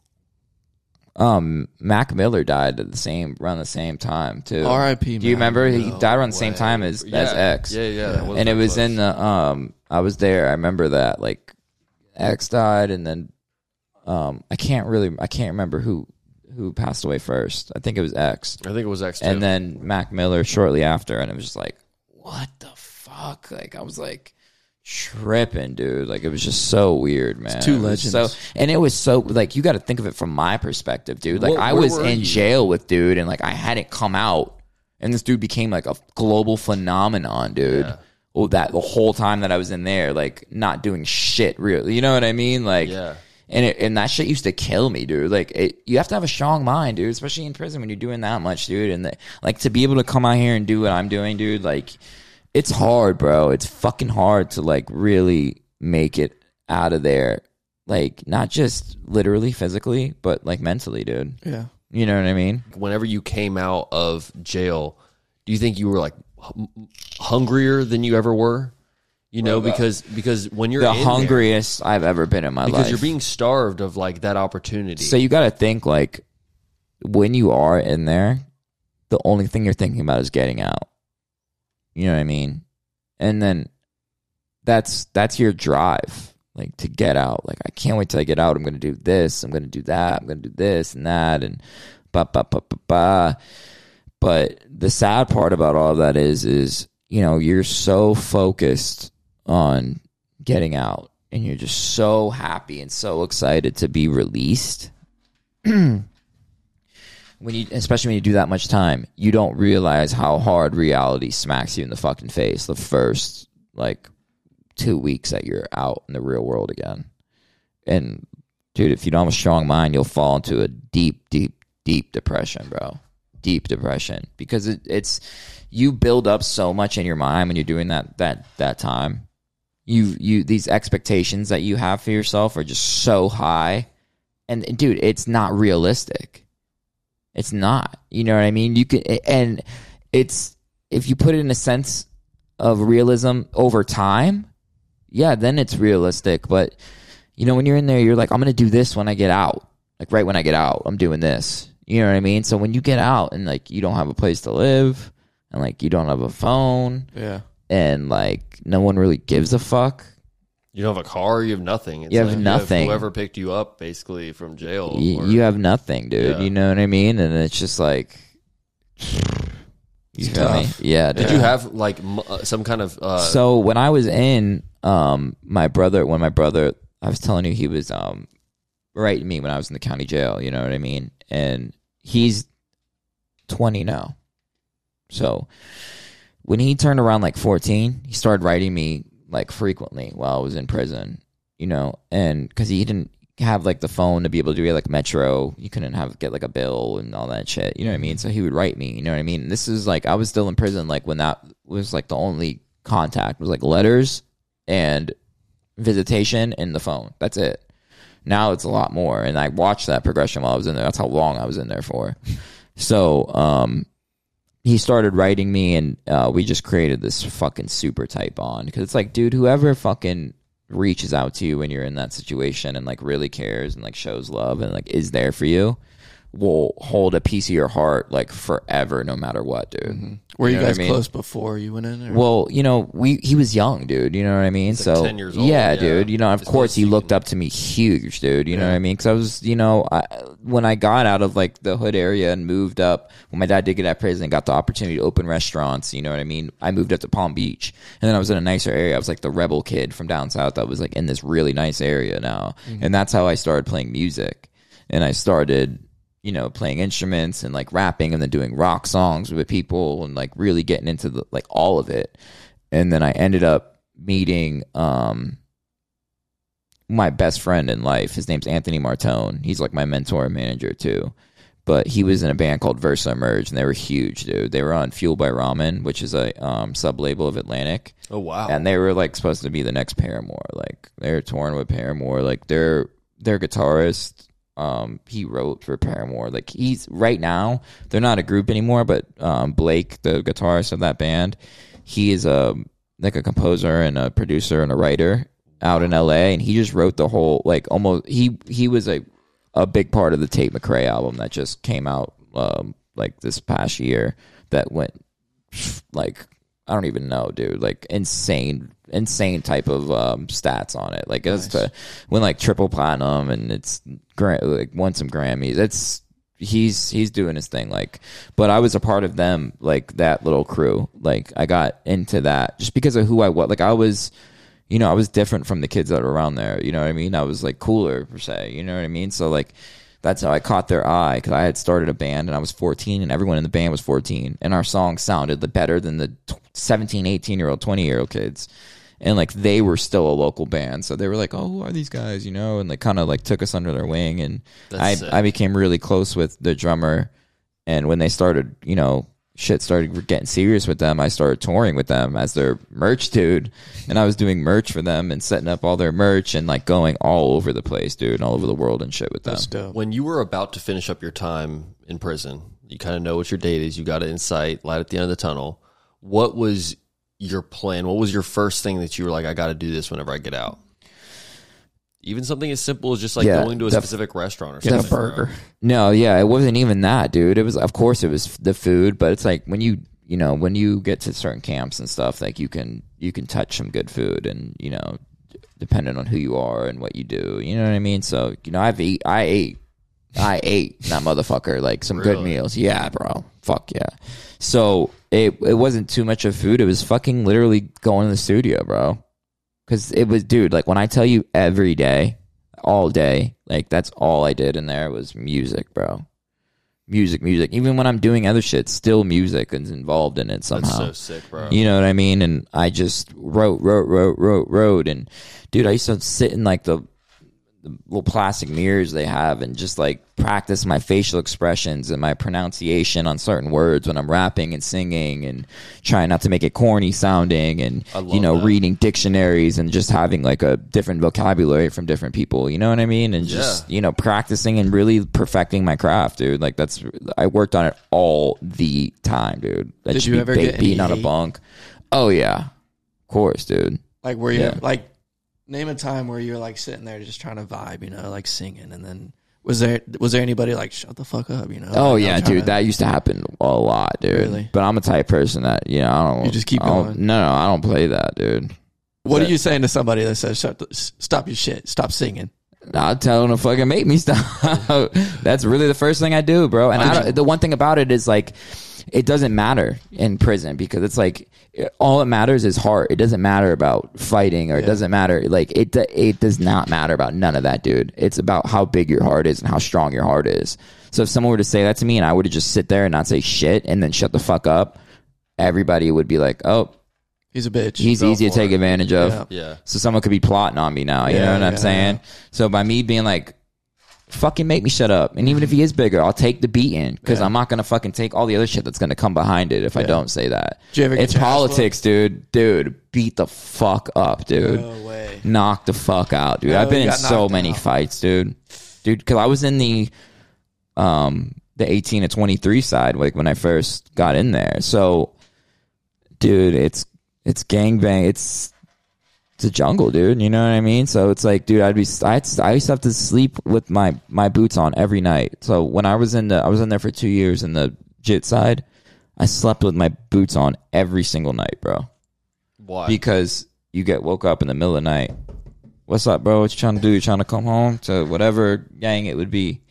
um Mac Miller died at the same around the same time too. R.I.P. Do you Mac. remember he No died around the same way. time as yeah. as X? Yeah, yeah. that was and it was close. in the um I was there. I remember that like X died and then um, I can't really, I can't remember who who passed away first. I think it was X, I think it was X two. and then Mac Miller shortly after, and it was just like, what the fuck? Like I was like tripping, dude. Like it was just so weird, man. two It legends. So, and it was so like you got to think of it from my perspective, dude. Like What- I was in you? jail with dude, and like I hadn't come out, and this dude became like a global phenomenon, dude. Yeah. Oh, that the whole time that I was in there, like not doing shit, really. You know what I mean? Like, Yeah. and it, and that shit used to kill me, dude. Like, it, you have to have a strong mind, dude, especially in prison when you're doing that much, dude. And the, like to be able to come out here and do what I'm doing, dude. Like, it's hard, bro. It's fucking hard to like really make it out of there. Like, not just literally physically, but like mentally, dude. Yeah. You know what I mean? whenever you came out of jail, do you think you were like hu- hungrier than you ever were? You know, because because when you're The in there- hungriest I've ever been in my because life. Because you're being starved of like that opportunity. So you got to think like when you are in there, the only thing you're thinking about is getting out. You know what I mean? And then that's that's your drive, like to get out. Like I can't wait till I get out. I'm to do this. I'm to do that. I'm to do this and that and ba ba ba ba ba. But the sad part about all of that is is you know you're so focused on getting out and you're just so happy and so excited to be released when you especially when you do that much time you don't realize how hard reality smacks you in the fucking face the first like two weeks that you're out in the real world again. And dude if you don't have a strong mind you'll fall into a deep deep deep depression bro. Deep depression. Because it, it's you build up so much in your mind when you're doing that that that time. You you these expectations that you have for yourself are just so high. And dude it's not realistic it's not. You know what i mean? You can and it's if you put it in a sense of realism over time yeah then it's realistic. But you know when you're in there you're like i'm gonna do this when i get out. Like right when i get out i'm doing this. You know what i mean? So when you get out and like you don't have a place to live and like you don't have a phone Yeah. and like no one really gives a fuck. You don't have a car, you have nothing. It's You have nothing. whoever picked you up, basically from jail. You, or- you have nothing, dude. Yeah. You know what I mean? And it's just like, you feel me? tough. Yeah. Did you have like m- uh, some kind of uh, so when I was in, um, my brother, when my brother, I was telling you, he was um, writing me when I was in the county jail. You know what I mean? And he's twenty now. So when he turned around like fourteen, he started writing me like frequently while I was in prison. You know, and because he didn't have like the phone to be able to do like Metro, you couldn't have get like a bill and all that shit. You know what I mean? So he would write me. You know what I mean? This is like I was still in prison, like when that was like the only contact was like letters and visitation and the phone. That's it. Now it's a lot more, and I watched that progression while I was in there. That's how long I was in there for. So, um, he started writing me, and uh, we just created this fucking super tight bond. Because it's like, dude, whoever fucking reaches out to you when you're in that situation and like really cares and like shows love and like is there for you will hold a piece of your heart like forever, no matter what, dude. Mm-hmm. Were you, You know what I guys mean? close before you went in? Or? Well, you know, we he was young, dude. You know what I mean? like so 10 years old, yeah, yeah. dude. You know, of As course, he looked up to me huge, dude. You know what I mean? Because I was, you know, I, when I got out of like the hood area and moved up, when my dad did get out of prison, and got the opportunity to open restaurants. You know what I mean? I moved up to Palm Beach, and then I was in a nicer area. I was like the rebel kid from down south that was like in this really nice area now, mm-hmm. and that's how I started playing music, and I started you know, playing instruments and like rapping and then doing rock songs with people and like really getting into the like all of it. And then I ended up meeting um my best friend in life. His name's Anthony Martone. He's like my mentor and manager too. But he was in a band called VersaEmerge and they were huge, dude. They were on Fueled by Ramen, which is a um sub label of Atlantic oh wow, and they were like supposed to be the next Paramore. Like they're torn with Paramore. Like their their guitarist, um, he wrote for Paramore. Like he's right now they're not a group anymore, but um, Blake, the guitarist of that band, he is a like a composer and a producer and a writer out in L.A. And he just wrote the whole like almost he he was a a big part of the Tate McRae album that just came out um, like this past year that went like I don't even know, dude. Like insane, insane type of um, stats on it. Like it's to win like triple platinum and it's like won some Grammys. It's he's he's doing his thing. Like, but I was a part of them, like that little crew. Like I got into that just because of who I was. Like I was. You know, I was different from the kids that were around there. You know what I mean? I was like cooler per se. You know what I mean? So like, that's how I caught their eye because I had started a band and I was 14 and everyone in the band was 14 and our song sounded better than the 17, 18 year old, 20 year old kids. And like they were still a local band. So they were like, oh, who are these guys? You know, and like kind of like took us under their wing. And I, sick. I became really close with the drummer. And when they started, you know, shit started getting serious with them, I started touring with them as their merch dude. And I was doing merch for them and setting up all their merch and like going all over the place, dude, and all over the world and shit with them. Dope. When you were about to finish up your time in prison, you kind of know what your date is. You got it in sight, light at the end of the tunnel. What was your plan? What was your first thing that you were like, I got to do this whenever I get out? Even something as simple as just like Yeah, going to a def- specific restaurant or Get a something. burger. No, yeah, it wasn't even that, dude. It was, of course, it was the food, but it's like when you, you know, when you get to certain camps and stuff, like you can, you can touch some good food, and you know, depending on who you are and what you do, you know what I mean. So, you know, I've eat, I ate, I ate that motherfucker like some good meals. Yeah, bro. Fuck yeah. So it it wasn't too much of food. It was fucking literally going to the studio, bro. Because it was, dude. Like when I tell you every day, all day, like that's all I did in there was music, bro. Music, music. Even when I'm doing other shit, still music is involved in it somehow. That's so sick, bro. You know what I mean? And I just wrote, wrote, wrote, wrote, wrote. And dude, I used to sit in like the, the little plastic mirrors they have and just like practice my facial expressions and my pronunciation on certain words when I'm rapping and singing and trying not to make it corny sounding and, you know, that. reading dictionaries and just having like a different vocabulary from different people. You know what I mean? And just, Yeah. you know, practicing and really perfecting my craft, dude. Like that's, I worked on it all the time, dude. That Did should you be ever get beating on a bunk. Oh yeah, of course, dude. Like where you Yeah. like name a time where you're like sitting there just trying to vibe, you know, like singing, and then was there was there anybody like shut the fuck up, you know? Oh Like, yeah, dude, to- that used to happen a lot, dude. Really? But I'm a type person that you know I don't. You just keep I going. No, no, I don't play that, dude. What that- are you saying to somebody that says shut the, stop your shit, stop singing? I'll tell them to fucking make me stop. That's really the first thing I do, bro. And I don't, the one thing about it is like, it doesn't matter in prison because it's like all it matters is heart. It doesn't matter about fighting or it doesn't matter like it. It does not matter about none of that, dude. It's about how big your heart is and how strong your heart is. So if someone were to say that to me and I were to just sit there and not say shit and then shut the fuck up, everybody would be like, "Oh, He's a bitch. he's Go easy to take it. advantage of." Yeah. Yeah. So someone could be plotting on me now. You Yeah, know what I'm yeah, saying? So by me being like, fucking make me shut up. And even if he is bigger, I'll take the beating because Yeah. I'm not going to fucking take all the other shit that's going to come behind it if I don't say that. Did you ever get it's politics, dude. Dude, beat the fuck up, dude. No way. Knock the fuck out, dude. No, I've been in so many out. fights, dude. Dude, because I was in the um the 18 to 23 side like when I first got in there. So, dude, it's it's gangbang. It's it's a jungle, dude. You know what I mean? So it's like, dude, I'd be I, I used to have to sleep with my my boots on every night. So when I was in the I was in there for two years in the jit side, I slept with my boots on every single night, bro. Why? Because you get woke up in the middle of the night. What's up, bro? What you trying to do? You trying to come home to whatever gang it would be?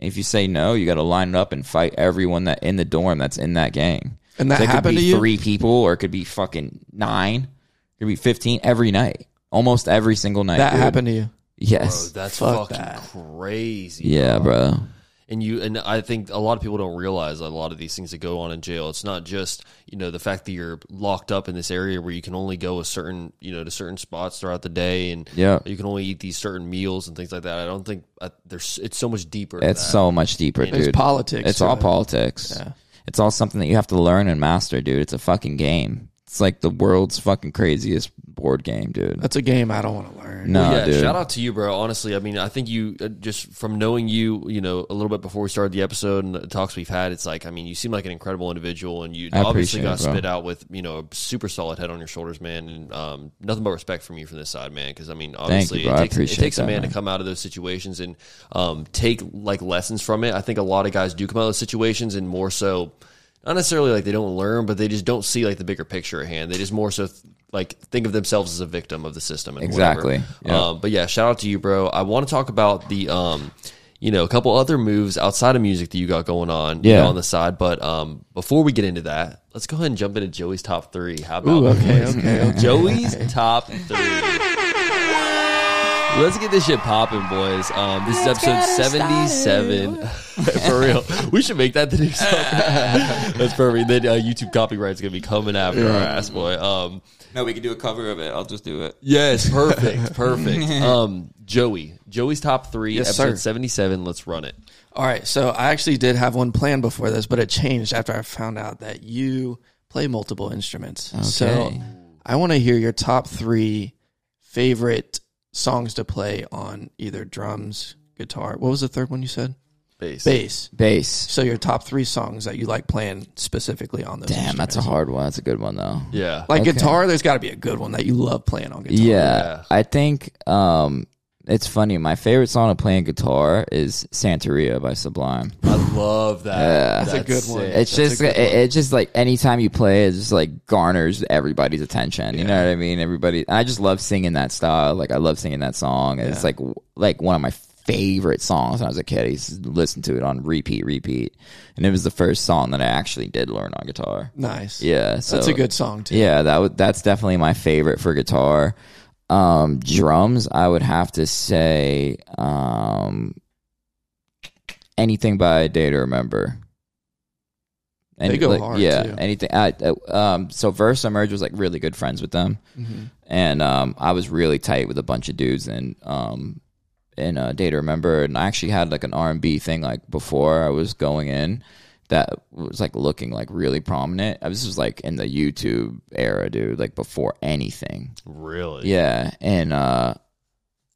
And if you say no, you got to line it up and fight everyone that in the dorm that's in that gang. And that So it could happened be to you? Three people, or it could be fucking nine. It could be fifteen every night, almost every single night. That dude. happened to you. Bro, Yes. that's Fuck fucking that. crazy. yeah, bro. and you and I think a lot of people don't realize a lot of these things that go on in jail. It's not just you know the fact that you're locked up in this area where you can only go a certain you know to certain spots throughout the day, and Yeah. you can only eat these certain meals and things like that. I don't think I, there's it's so much deeper. than It's that. so much deeper, There's dude. politics. It's to all it. politics. Yeah. It's all something that you have to learn and master, dude. It's a fucking game. It's like the world's fucking craziest board game, dude. That's a game I don't want to learn. No, yeah, dude. shout out to you, bro. Honestly, I mean, I think you uh, just from knowing you, you know, a little bit before we started the episode and the talks we've had, it's like, I mean, you seem like an incredible individual, and you I obviously got it, bro. spit out with, you know, a super solid head on your shoulders, man, and um, nothing but respect from you from this side, man. Because I mean, obviously, bro. it takes, it appreciate takes a man, man. to come out of those situations and um, take like lessons from it. I think a lot of guys do come out of those situations and more so not necessarily like they don't learn, but they just don't see like the bigger picture at hand. They just more so th- like think of themselves as a victim of the system. And Exactly. Yeah. Um, but yeah, shout out to you, bro. I want to talk about the um, you know, a couple other moves outside of music that you got going on, you Yeah. know, on the side. But um, before we get into that, let's go ahead and jump into Joey's top three. How about Ooh, okay, okay, okay. Joey's top three. Let's get this shit popping, boys. Um, this is episode seventy-seven. For real, we should make that the new song. That's perfect. Then uh, YouTube copyright's gonna be coming after our ass, boy. Um, No, we can do a cover of it. I'll just do it. yes, perfect, perfect. Um, Joey, Joey's top three, Yes, episode sir. seventy-seven. Let's run it. All right, so I actually did have one planned before this, but it changed after I found out that you play multiple instruments. So Okay. I want to hear your top three favorite songs to play on either drums, guitar. What was the third one you said? Bass. Bass. Bass. So your top three songs that you like playing specifically on those. Damn, that's a hard one. That's a good one though. Yeah. Like Okay. guitar, there's got to be a good one that you love playing on guitar. Yeah, Yeah. I think um, it's funny. My favorite song to play on guitar is Santeria by Sublime. I love that. Yeah. That's a good one. It's That's just good it, it's just like anytime you play, it just like garners everybody's attention. You know what I mean? Everybody. I just love singing that style. Like I love singing that song. It's like like one of my favorite songs when I was a kid. I used to listen to it on repeat, repeat, and it was the first song that I actually did learn on guitar. Nice. Yeah, so That's a good song too. Yeah, that would that's definitely my favorite for guitar. Um, drums, I would have to say um, anything by a Day to Remember. They go hard, yeah. too. Anything. I, uh, um, so VersaEmerge was like really good friends with them, Mm-hmm. and um, I was really tight with a bunch of dudes and um, in uh, Day to Remember, and I actually had like an R and B thing like before I was going in that was like looking like really prominent. I was just like in the YouTube era, dude, like before anything. really. Yeah, and uh,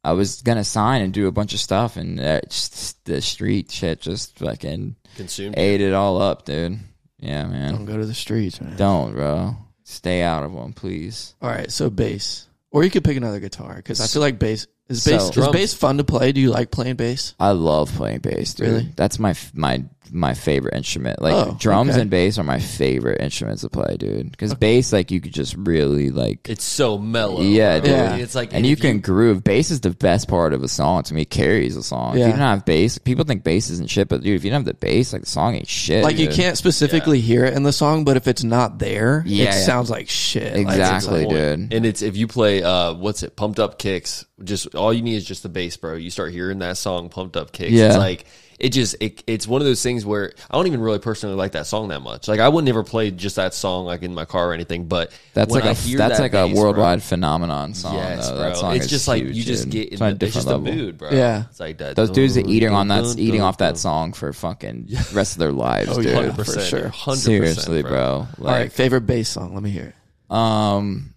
I was gonna sign and do a bunch of stuff, and uh, just, the street shit just fucking Consumed. ate it all up, dude. Yeah, man. Don't go to the streets, man. Don't, bro. Stay out of them, please. All right, so bass, or you could pick another guitar because I feel like bass is So- bass is bass fun to play. Do you like playing bass? I love playing bass, dude. Really? That's my my my favorite instrument. Like Oh, drums okay. and bass are my favorite instruments to play, dude. Because bass, like you could just really like, It's so mellow. yeah, bro. dude. Yeah. It's like, and you if can groove. Bass is the best part of a song. To me, it carries a song. If Yeah. you don't have bass, people think bass isn't shit, but dude, if you don't have the bass, like the song ain't shit. Like you can't specifically hear it in the song, but if it's not there, Yeah, it yeah. sounds like shit. Exactly, like- dude. And it's if you play uh what's it, pumped up kicks, just all you need is just the bass, bro. You start hearing that song, pumped up kicks. Yeah. It's like it just it, it's one of those things where I don't even really personally like that song that much. Like I would never play just that song like in my car or anything, but That's when like I a hear that's that like bass, a bro, worldwide phenomenon song. Yes, though. bro. That song it's is just like you just dude. get It's in on the, a it's just different the mood, bro. Yeah. It's like that. Those dudes are eating on that eating off that song for fucking rest of their lives, Oh, dude. 100%, for sure. 100%, Seriously, bro. All right, Like, favorite bass song. Let me hear it. um,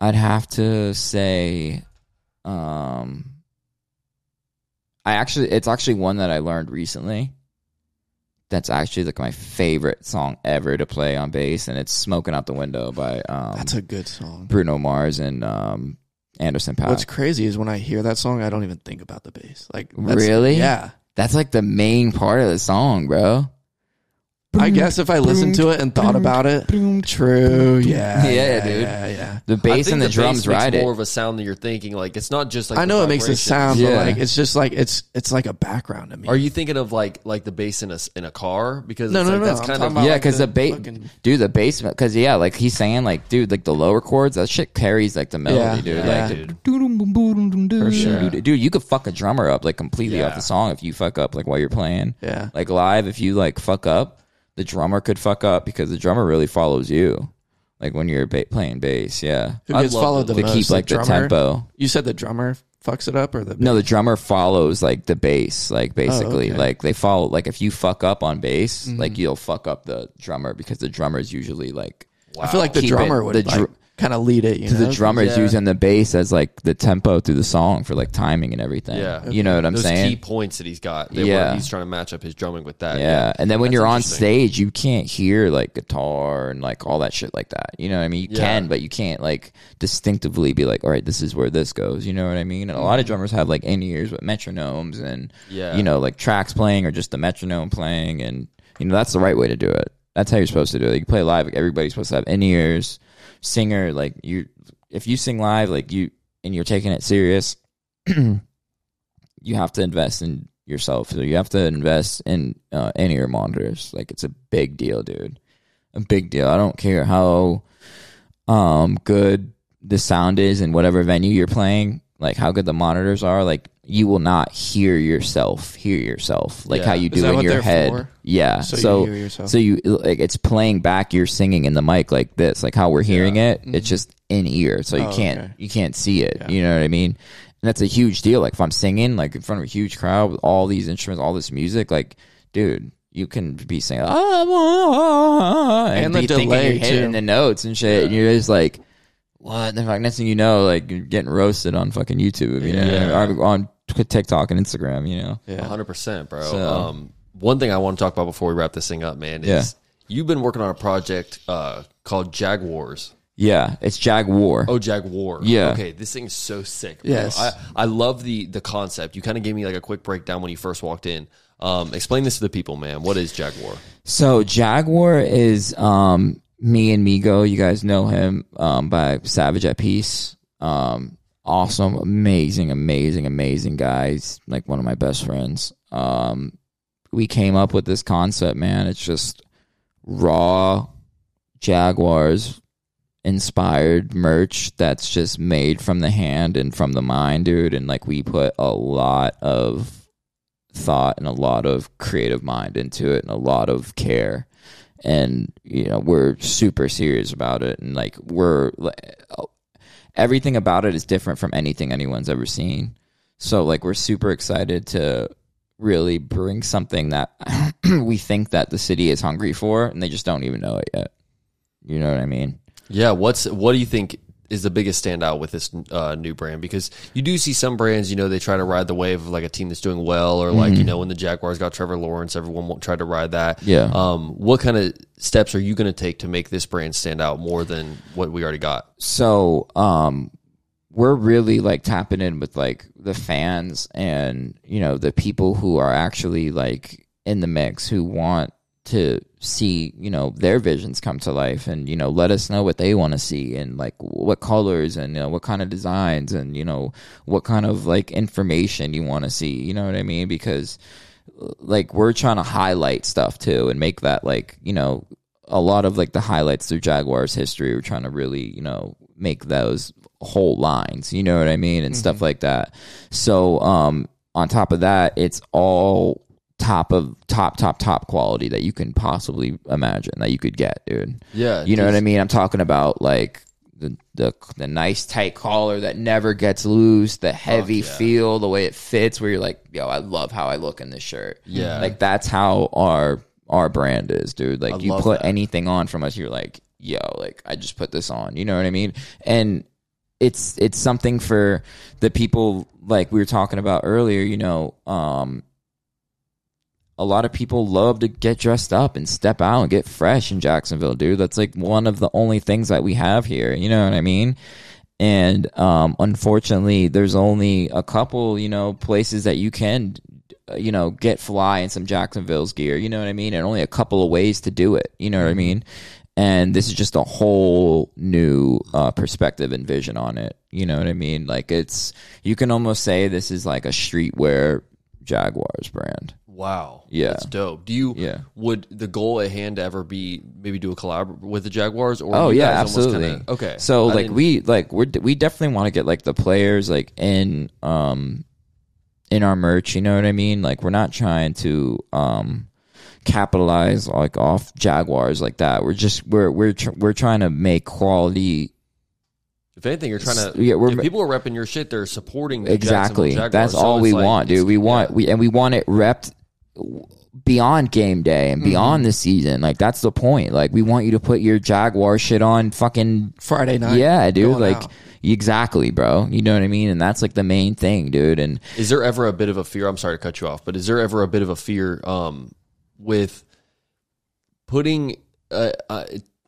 I'd have to say, um, I actually, it's actually one that I learned recently. That's actually like my favorite song ever to play on bass, and it's "Smoking Out the Window" by um, That's a good song. Bruno Mars and um, Anderson Paak. What's crazy is when I hear that song, I don't even think about the bass. Like that's- Really? Yeah. That's like the main part of the song, bro. I guess if I listened to it and thought about it, true. Yeah. Yeah, dude. Yeah, yeah. The I bass think and the, bass drums makes ride it. more of a sound than you're thinking. Like it's not just like I the know it makes a vibrations. sound, Yeah. but like it's just like it's it's like a background to me. Are you thinking of like like the bass in a s- in a car? Because No, it's no, like no, That's I'm kind talking of about- yeah, like because the the, bass, fucking- dude, the bass, because yeah, like he's saying, like, dude, like the lower chords, that shit carries like the melody, Yeah, dude. yeah. Like, Dude. for sure. dude, you could fuck a drummer up like completely Yeah. off the song if you fuck up like while you're playing. Yeah. Like live, if you like fuck up, the drummer could fuck up because the drummer really follows you. Like when you're ba- playing bass, yeah, Who I gets followed the the- to most? keep like the, drummer? tempo. You said the drummer fucks it up, or the No, the drummer follows like the bass, like basically, okay. like they follow. Like if you fuck up on bass, Mm-hmm. like you'll fuck up the drummer because the drummer is usually like I feel like the Keep drummer it- would the like dr- kind of lead it. You to know? the drummers Yeah. using the bass as like the tempo through the song for like timing and everything. Yeah. you know what I'm Those saying? key points that he's got. They Yeah. yeah, he's trying to match up his drumming with that. Yeah. And then when That's you're on stage, you can't hear like guitar and like all that shit like that. You know what I mean? You Yeah. can, but you can't like distinctively be like, all right, this is where this goes. You know what I mean? And a lot of mm-hmm. drummers have like in ears with metronomes and, Yeah. you know, like tracks playing or just the metronome playing. And, you know, that's the right way to do it. That's how you're supposed to do it. You play live, like, everybody's supposed to have in ears. Singer, like you, if you sing live, like you, and you're taking it serious, you have to invest in yourself. So you have to invest in uh, in ear monitors. Like it's a big deal, dude. A big deal. I don't care how um good the sound is in whatever venue you're playing, like how good the monitors are, like you will not hear yourself hear yourself like Yeah. how you do in your head. for? Yeah. So So you hear yourself. so you like it's playing back your singing in the mic like this, like how we're hearing it. It's just in ear, so you Oh, can't okay. you can't see it. Yeah. You know what I mean? And that's a huge deal. Like if I'm singing like in front of a huge crowd with all these instruments, all this music, like dude, you can be singing "Ah, and, And the be thinking delay, you're hitting too. the notes and shit, and you're just like. What the fuck? Next thing you know, like you're getting roasted on fucking YouTube, you know, Yeah. or on TikTok and Instagram, you know. yeah. hundred percent, bro. So- Um, one thing I want to talk about before we wrap this thing up, man, is Yeah. you've been working on a project uh, called Jaguars. Yeah, it's Jaguar. Oh, Jaguar. Yeah. Okay, this thing's so sick. Bro. Yes. I, I love the the concept. You kind of gave me like a quick breakdown when you first walked in. Um, explain this to the people, man. What is Jagw4r? So Jagw4r is um me and Migo. You guys know him um by Savage at Peace. Um awesome, amazing, amazing, amazing guys. Like one of my best friends. Um we came up with this concept, man. It's just raw Jaguars inspired merch that's just made from the hand and from the mind, dude. And like we put a lot of thought and a lot of creative mind into it and a lot of care and you know we're super serious about it. And like we're everything about it is different from anything anyone's ever seen. So like we're super excited to really bring something that we think that the city is hungry for and they just don't even know it yet. You know what i mean? Yeah. What's what do you think is the biggest standout with this uh, new brand? Because you do see some brands, you know, they try to ride the wave of like a team that's doing well, or like you know when the Jaguars got Trevor Lawrence, everyone wa- try to ride that. Yeah. Um, what kind of steps are you going to take to make this brand stand out more than what we already got? so um we're really like tapping in with like the fans and you know the people who are actually like in the mix who want to see you know their visions come to life and you know let us know what they want to see and like what colors and you know what kind of designs and you know what kind of like information you want to see you know what i mean because like we're trying to highlight stuff too and make that like you know a lot of like the highlights through Jaguars history. We're trying to really you know make those whole lines. You know what I mean and stuff like that. So um on top of that, it's all top of top top top quality that you can possibly imagine that you could get, dude. Yeah. You know what I mean? I'm talking about like the the the nice tight collar that never gets loose, the heavy yeah. feel, the way it fits, where you're like, yo, I love how I look in this shirt. Yeah. like that's how our our brand is, dude. Like I you put that. anything on from us, you're like, yo, like I just put this on. You know what I mean? And it's it's something for the people like we were talking about earlier. You know, um, a lot of people love to get dressed up and step out and get fresh in Jacksonville, dude. That's like one of the only things that we have here. You know what I mean? And um, unfortunately, there's only a couple, you know, places that you can, you know, get fly in some Jacksonville's gear. You know what I mean? And only a couple of ways to do it. You know what I mean? And this is just a whole new uh, perspective and vision on it. You know what I mean? Like it's, you can almost say this is like a streetwear Jaguars brand. Wow. Yeah. That's dope. Do you Yeah. would the goal at hand ever be maybe do a collab with the Jaguars or Oh yeah, absolutely. kinda- okay. So I like we like we we definitely want to get like the players like in um in our merch. You know what I mean? Like we're not trying to um capitalize like off Jaguars like that. We're just we're we're tr- we're trying to make quality if anything you're trying to Yeah, we're- if people are repping your shit, they're supporting the exactly. Jaguars. That's all we like- want, dude. We want yeah. we and we want it repped beyond game day and beyond the season. Like that's the point. Like we want you to put your Jaguar shit on fucking Friday night. yeah, dude. Like out. exactly, bro. You know what I mean? And that's like the main thing, dude. And Is there ever a bit of a fear? I'm sorry to cut you off, but is there ever a bit of a fear um, with putting? Uh, uh,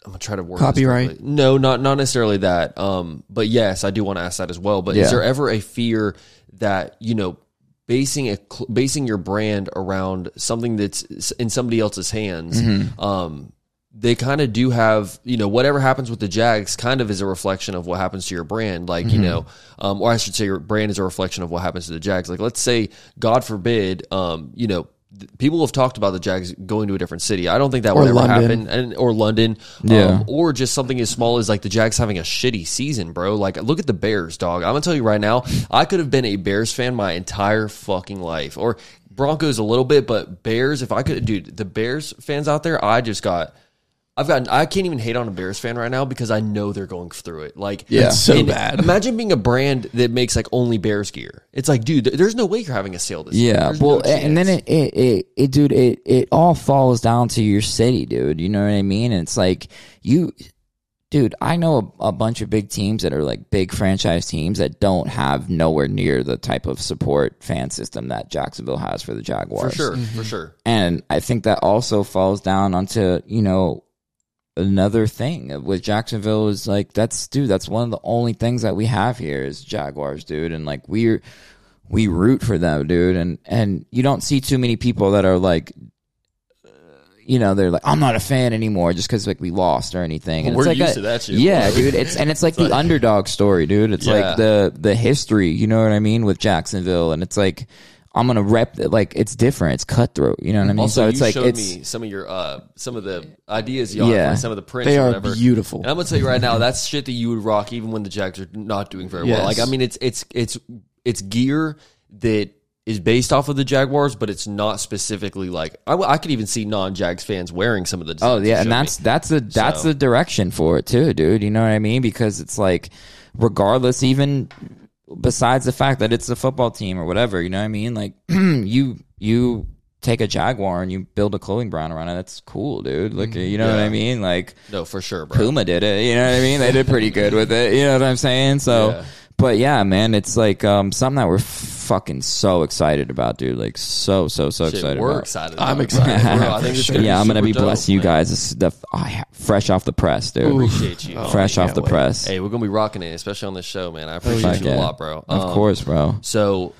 I'm gonna try to work Copyright? correctly. No, not not necessarily that. Um, but yes, I do want to ask that as well. But Yeah. is there ever a fear that you know basing a basing your brand around something that's in somebody else's hands? Mm-hmm. Um, they kind of do have, you know, whatever happens with the Jags kind of is a reflection of what happens to your brand. Like, Mm-hmm. you know, um, or I should say your brand is a reflection of what happens to the Jags. Like, let's say, God forbid, um, you know, people have talked about the Jags going to a different city. I don't think that Or would ever London. happen. And, or London. Yeah. Um, or just something as small as like the Jags having a shitty season, bro. Like, look at the Bears, dog. I'm going to tell you right now, I could have been a Bears fan my entire fucking life. Or Broncos a little bit, but Bears, if I could, dude, the Bears fans out there, I just got. I've gotten. I can't even hate on a Bears fan right now because I know they're going through it. Like, Yeah. It's so bad. Imagine being a brand that makes like only Bears gear. It's like, dude, th- there's no way you're having a sale this year. Yeah, There's well, no and then it, it, it, it, dude, it, it all falls down to your city, dude. You know what I mean? And it's like you, dude. I know a, a bunch of big teams that are like big franchise teams that don't have nowhere near the type of support fan system that Jacksonville has for the Jaguars. for Jaguars. sure, for sure. And I think that also falls down onto, you know, another thing with Jacksonville is like that's dude, that's one of the only things that we have here is Jaguars, dude. And like we're we root for them, dude. And and you don't see too many people that are like you know, they're like, I'm not a fan anymore just because like we lost or anything. And We're like used a- to that shit, Yeah, dude. It's and it's like the underdog story, dude. It's Yeah. like the the history, you know what I mean, with Jacksonville. And it's like I'm gonna rep like it's different. It's cutthroat. You know what I mean? Also, so it's you like showed it's me some of your uh, some of the ideas you yeah. Yeah. some of the prints. They or are whatever. beautiful. And I'm gonna tell you right now, that's shit that you would rock even when the Jags are not doing very Yes. well. Like, I mean, it's it's it's it's gear that is based off of the Jaguars, but it's not specifically like I, I could even see non-Jags fans wearing some of the. Oh yeah, and that's me. that's the that's So- the direction for it too, dude. You know what I mean? Because it's like, regardless, even besides the fact that it's a football team or whatever, you know what I mean? Like you you take a Jaguar and you build a clothing brand around it. That's cool, dude. Like mm-hmm. you know what I mean? Like no for sure, bro. Puma did it. You know what I mean? They did pretty good with it. You know what I'm saying? So, Yeah. But yeah, man, it's like um, something that we're fucking so excited about, dude. Like so so so Shit, excited. we're about. excited. I'm excited, bro. bro, I think for it's sure. yeah, I'm gonna be dope, blessing you guys. This is the oh, fresh off the press, dude. Appreciate you. fresh off the wait. press. Hey, we're gonna be rocking it, especially on this show, man. I appreciate Fuck you a lot, bro. Of Um, course, bro. So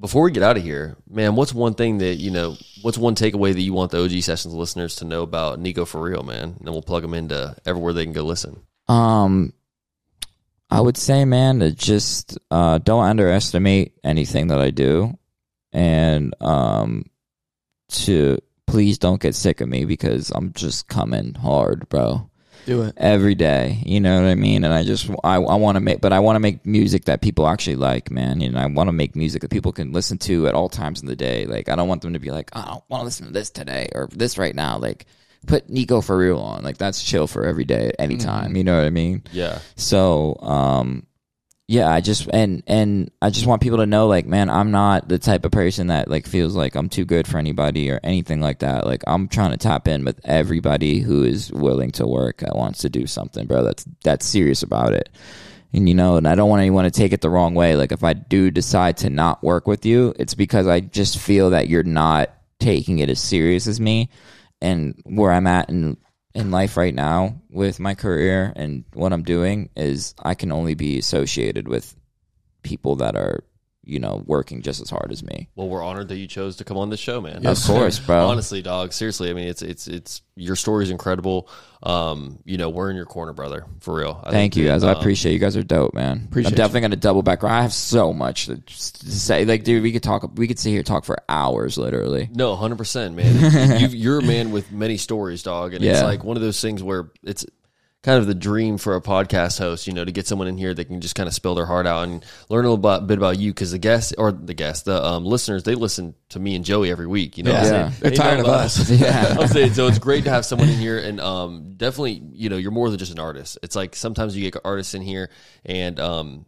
before we get out of here, man, what's one thing that you know? What's one takeaway that you want the OG Sessions listeners to know about Niko4Reel, man? And then we'll plug them into everywhere they can go listen. Um, I would say, man, to just uh, don't underestimate anything that I do, and um, to please don't get sick of me because I'm just coming hard, bro. Do it. every day. You know what I mean? And I just I, I want to make, but I want to make music that people actually like, man. And I want to make music that people can listen to at all times in the day. Like I don't want them to be like, oh, I don't want to listen to this today or this right now. Like put Niko4Reel on. Like that's chill for every day, at any time. You know what I mean? Yeah, So, um, yeah, I just and and I just want people to know, like, man, I'm not the type of person that like feels like I'm too good for anybody or anything like that. Like, I'm trying to tap in with everybody who is willing to work, that wants to do something, bro. That's that's serious about it. And you know, and I don't want anyone to take it the wrong way. Like, if I do decide to not work with you, it's because I just feel that you're not taking it as serious as me, and where I'm at in in life right now with my career and what I'm doing is I can only be associated with people that are, you know, working just as hard as me. well, we're honored that you chose to come on this show, man. of course, bro. Honestly, dog. Seriously, I mean, it's it's it's your story's incredible. Um, you know, we're in your corner, brother, for real. I Thank you guys. I um, appreciate you guys are dope, man. Appreciate I'm definitely going to double back. I have so much to, to say. Like, dude, we could talk. We could sit here and talk for hours, literally. No, hundred percent, man. you, you're a man with many stories, dog, and it's like one of those things where it's kind of the dream for a podcast host, you know, to get someone in here that can just kind of spill their heart out and learn a little bit, bit about you, because the guests or the guests, the um, listeners, they listen to me and Joey every week. You know, what I'm Yeah. saying? They're They tired of about us. Yeah. I'm saying so. It's great to have someone in here, and um, definitely, you know, you're more than just an artist. It's like sometimes you get artists in here, and um,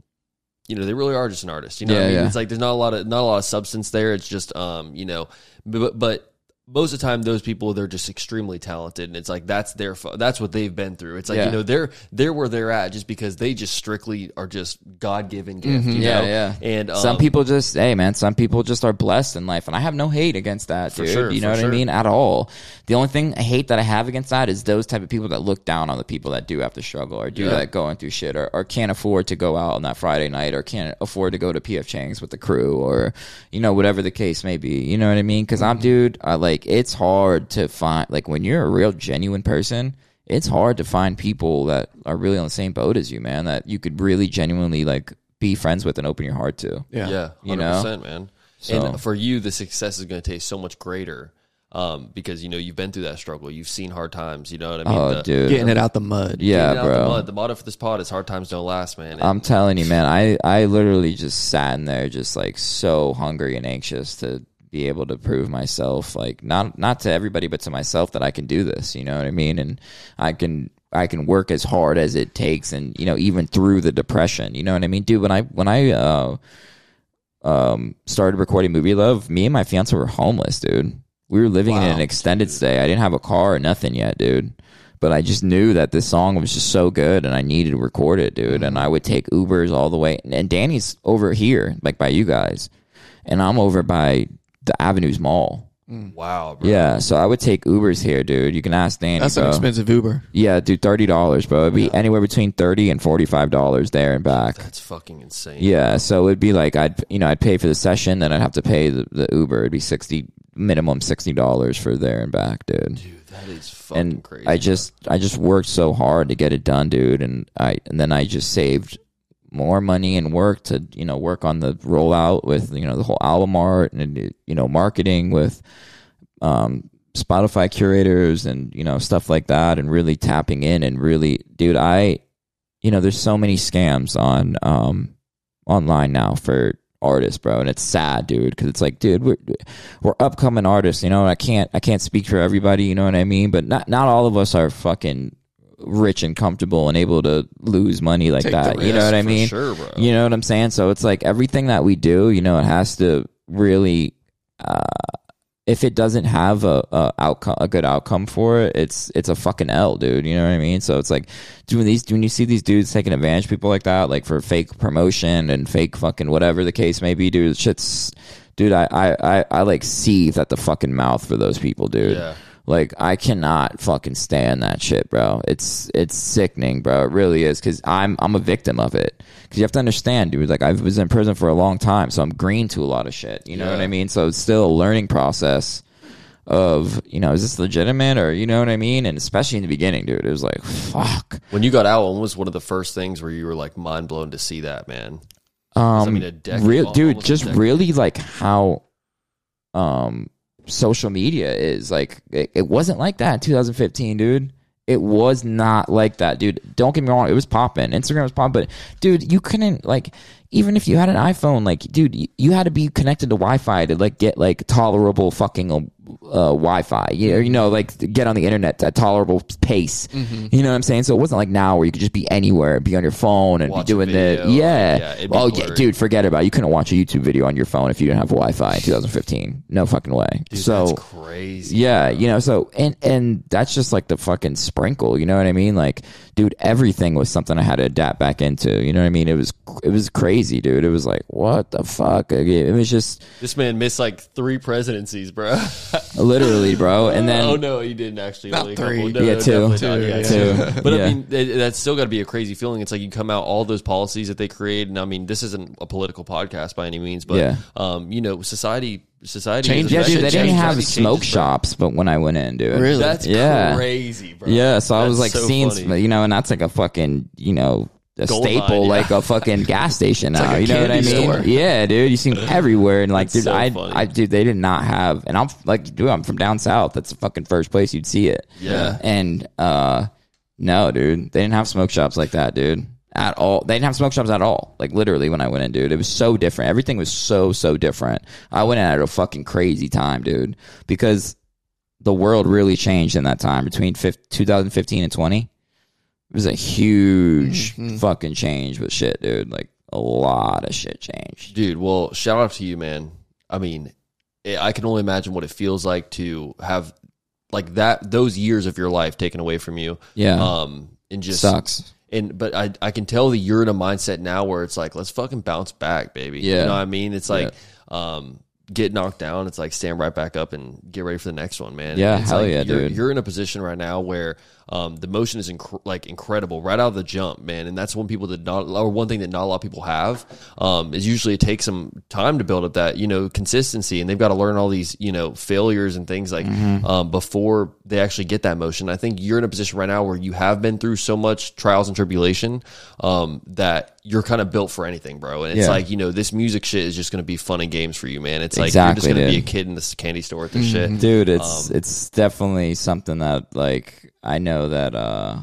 you know, they really are just an artist. You know, what I mean, yeah. it's like there's not a lot of not a lot of substance there. It's just um, you know, but but most of the time those people they're just extremely talented and it's like that's their that's what they've been through it's like Yeah. you know they're they're where they're at just because they just strictly are just god-given gift Mm-hmm. Yeah, know? yeah. and um, some people just, hey man, some people just are blessed in life, and I have no hate against that, dude. sure, you know what sure. I mean? At all. The only thing I hate that I have against that is those type of people that look down on the people that do have to struggle or do Yeah. that going through shit or, or can't afford to go out on that Friday night or can't afford to go to PF Chang's with the crew or you know whatever the case may be. You know what I mean? Because Mm-hmm. I'm dude, I like it's hard to find like when you're a real genuine person. It's hard to find people that are really on the same boat as you, man. That you could really genuinely like be friends with and open your heart to. Yeah. yeah 100% You know? man So- and for you the success is going to taste so much greater um, because you know you've been through that struggle you've seen hard times you know what i mean Oh, The- dude. Getting it out the mud. Yeah, getting out the bro. mud. The motto for this pod is hard times don't last, man. And I'm telling you, man. I I literally just sat in there, just like so hungry and anxious to be able to prove myself, like not not to everybody, but to myself that I can do this. You know what I mean? And I can I can work as hard as it takes, and you know even through the depression. You know what I mean, dude? When I when I uh, um started recording movie luv, me and my fiance were homeless, dude. We were living in an extended stay. I didn't have a car or nothing yet, dude. But I just knew that this song was just so good and I needed to record it, dude. And I would take Ubers all the way. And Danny's over here, like by you guys. And I'm over by the Avenues Mall. Mm. wow, bro. Yeah. So I would take Ubers here, dude. You can ask Danny. That's an bro. expensive Uber. Yeah, dude, thirty dollars, bro. It'd be anywhere between thirty and forty five dollars there and back. That's fucking insane. Yeah, so it'd be like I'd you know I'd pay for the session, then I'd have to pay the, the Uber. It'd be sixty minimum sixty dollars for there and back, dude. Dude, that is fucking And crazy. I just I just worked so hard to get it done, dude. And I and then I just saved more money and work to you know work on the rollout with you know the whole album art and you know marketing with um, Spotify curators and you know stuff like that, and really tapping in and really, dude, I, you know, there's so many scams on um online now for artists, bro, and it's sad, dude, because it's like, dude, we're we're upcoming artists, you know. And I can't I can't speak for everybody, you know what I mean, but not not all of us are fucking rich and comfortable and able to lose money like Take that. You know what I mean? sure. You know what I'm saying? So it's like everything that we do, you know, it has to really uh if it doesn't have a, a outcome a good outcome for it, it's it's a fucking L, dude. You know what I mean? So it's like doing these when you see these dudes taking advantage of people like that, like for fake promotion and fake fucking whatever the case may be, dude, shit's dude, I I, I, I like seethe at the fucking mouth for those people, dude. Yeah. Like I cannot fucking stand that shit, bro. It's it's sickening, bro. It really is because I'm I'm a victim of it. Because you have to understand, dude. Like I was in prison for a long time, so I'm green to a lot of shit. You know what I mean? So it's still a learning process of you know is this legitimate or you know what I mean? And especially in the beginning, dude, it was like fuck. when you got out, when was one of the first things where you were like mind blown to see that, man? Um, mean, a decade- real, dude, just really like how, um, social media is like. It, it wasn't like that in 2015, dude. It was not like that, dude. Don't get me wrong. It was popping. Instagram was popping, but dude, you couldn't like even if you had an iPhone, like, dude, you, you had to be connected to Wi-Fi to like get like tolerable fucking uh, uh, Wi-Fi. You, you know, like get on the internet at tolerable pace. Mm-hmm. You know what I'm saying? So it wasn't like now where you could just be anywhere, be on your phone and Watch be doing the yeah. yeah, oh yeah, dude, forget about it. You couldn't watch a YouTube video on your phone if you didn't have Wi-Fi in 2015. No fucking way. Dude, so that's crazy. yeah, you know, so and and that's just like the fucking sprinkle, you know what I mean? Like, dude, everything was something I had to adapt back into. You know what I mean? It was it was crazy, dude. It was like, what the fuck? Like, It was just This man missed like three presidencies, bro. literally, bro. And then oh no, he didn't actually. Not only a three. No, Yeah, no, two. definitely not. Two, Yeah, yeah. two. But Yeah. I mean, it, that's still got to be a crazy feeling. It's like you come out all those policies that they create, and I mean, this isn't a political podcast by any means, but Yeah. um, you know, society, society, Change- yeah, dude, they didn't have changes, smoke bro. shops, but when I went in, dude, Really? That's Yeah. crazy, bro. Yeah, so I was like so seeing, funny. you know, and that's like a fucking, you know, a Gold staple, mine, yeah. like a fucking gas station now. like you know what I mean? store. Yeah, dude, you see them everywhere, and like, dude, so I, funny. I, dude, they did not have, and I'm like, dude, I'm from down south. That's the fucking first place you'd see it. Yeah. and uh, no, dude, they didn't have smoke shops like that, dude. At all, they didn't have smoke shops at all. Like literally, when I went in, dude, it was so different. Everything was so so different. I went in at a fucking crazy time, dude, because the world really changed in that time between fif- 2015 and 20. It was a huge fucking change with shit, dude. Like a lot of shit changed. dude. Well, shout out to you, man. I mean, I can only imagine what it feels like to have like that those years of your life taken away from you. Yeah. Um, and just Sucks. and but I I can tell that you're in a mindset now where it's like let's fucking bounce back, baby. Yeah. You know what I mean? It's like um get knocked down, it's like stand right back up and get ready for the next one, man. Yeah, it's hell like yeah, you're, dude. You're in a position right now where um the motion is inc- like incredible right out of the jump, man. And that's one people that not or one thing that not a lot of people have um is usually it takes some time to build up that you know consistency, and they've got to learn all these you know failures and things like Mm-hmm. um before they actually get that motion. I think you're in a position right now where you have been through so much trials and tribulation um that you're kind of built for anything, bro. And it's Yeah. like you know this music shit is just going to be fun and games for you, man. It's like you're just Exactly, going to be a kid in this candy store with this shit. dude it's Um, it's definitely something that like i know that uh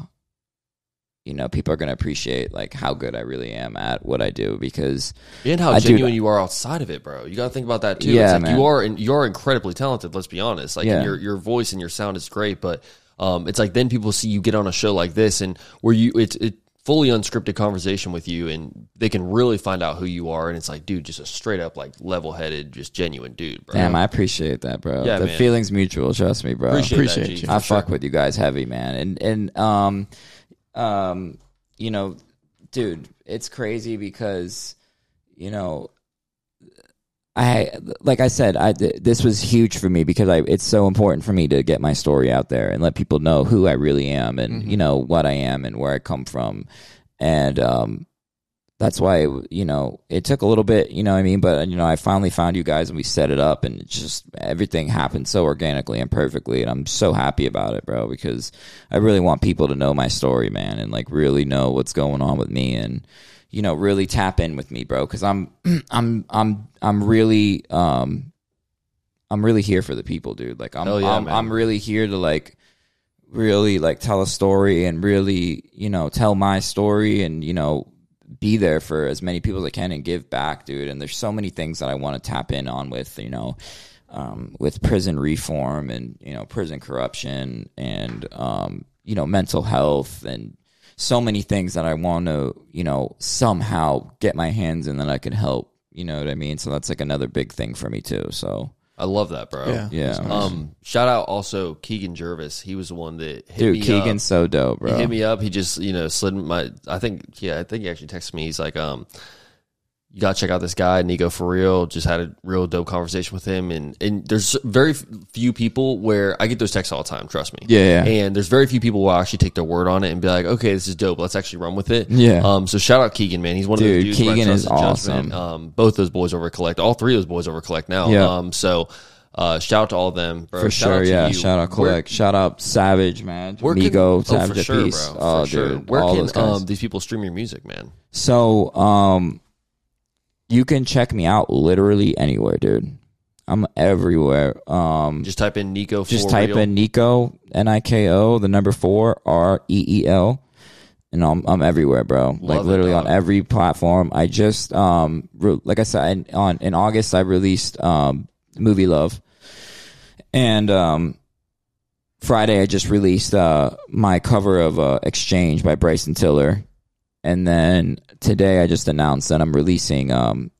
you know people are going to appreciate like how good i really am at what i do because And how I do- genuine you are outside of it, bro. You got to think about that too. Yeah, it's like man. you are you are incredibly talented. Let's be honest. Like Yeah. your your voice and your sound is great, but um, it's like then people see you get on a show like this and where you it's it fully unscripted conversation with you and they can really find out who you are and it's like dude just a straight up like level headed just genuine dude bro damn i appreciate that bro Yeah, the man. feelings mutual trust me bro appreciate, appreciate that, G, you. I sure. fuck with you guys heavy, man. And and um um you know, dude, it's crazy because you know I like I said, I th- this was huge for me because I it's so important for me to get my story out there and let people know who I really am and you know what I am and where I come from. And um that's why you know it took a little bit you know what i mean but you know i finally found you guys and we set it up and it just everything happened so organically and perfectly and i'm so happy about it bro because i really want people to know my story man and like really know what's going on with me and you know really tap in with me bro because i'm i'm i'm i'm really um i'm really here for the people dude like i'm yeah, I'm. I'm really here to like really like tell a story and really you know tell my story and you know be there for as many people as I can and give back, dude. And there's so many things that I want to tap in on with, you know, um, with prison reform and you know prison corruption and um, you know mental health and so many things that I want to you know somehow get my hands in that I can help. You know what I mean? So that's like another big thing for me too. So i love that bro Yeah. yeah, um shout out also keegan jervis he was the one that hit dude, me Keegan's up. so dope, He bro. hit me up. He just, you know, slid my. I think, yeah, I think he actually texted me. He's like, um, you gotta check out this guy, Niko4Reel. Just had a real dope conversation with him, and and there's very few people where I get those texts all the time. Trust me. Yeah, yeah. And there's very few people who actually take their word on it and be like, okay, this is dope. Let's actually run with it. Yeah. Um. So shout out Keegan, man. He's one of Dude, those dudes. Keegan is awesome. Um. Both those boys over collect. All three of those boys over collect now. Yeah. Um. So. Uh, shout out to all of them, bro. For Shout sure, yeah. you. Shout out Where- Collect. Shout out Savage, man. where can- Migo, oh, for sure, bro. Oh, for sure. Where all can um, these people stream your music, man? so, um, you can check me out literally anywhere, dude. I'm everywhere. Um, Just type in Niko. just type real. in Niko, N I K O, the number four, R E E L. And I'm, I'm everywhere, bro. like Love it, literally dog. on every platform. I just, um, re- like I said, in, on in August I released um, Movie Luv, and um, Friday I just released uh, my cover of uh, Exchange by Bryson Tiller, and then today I just announced that I'm releasing um,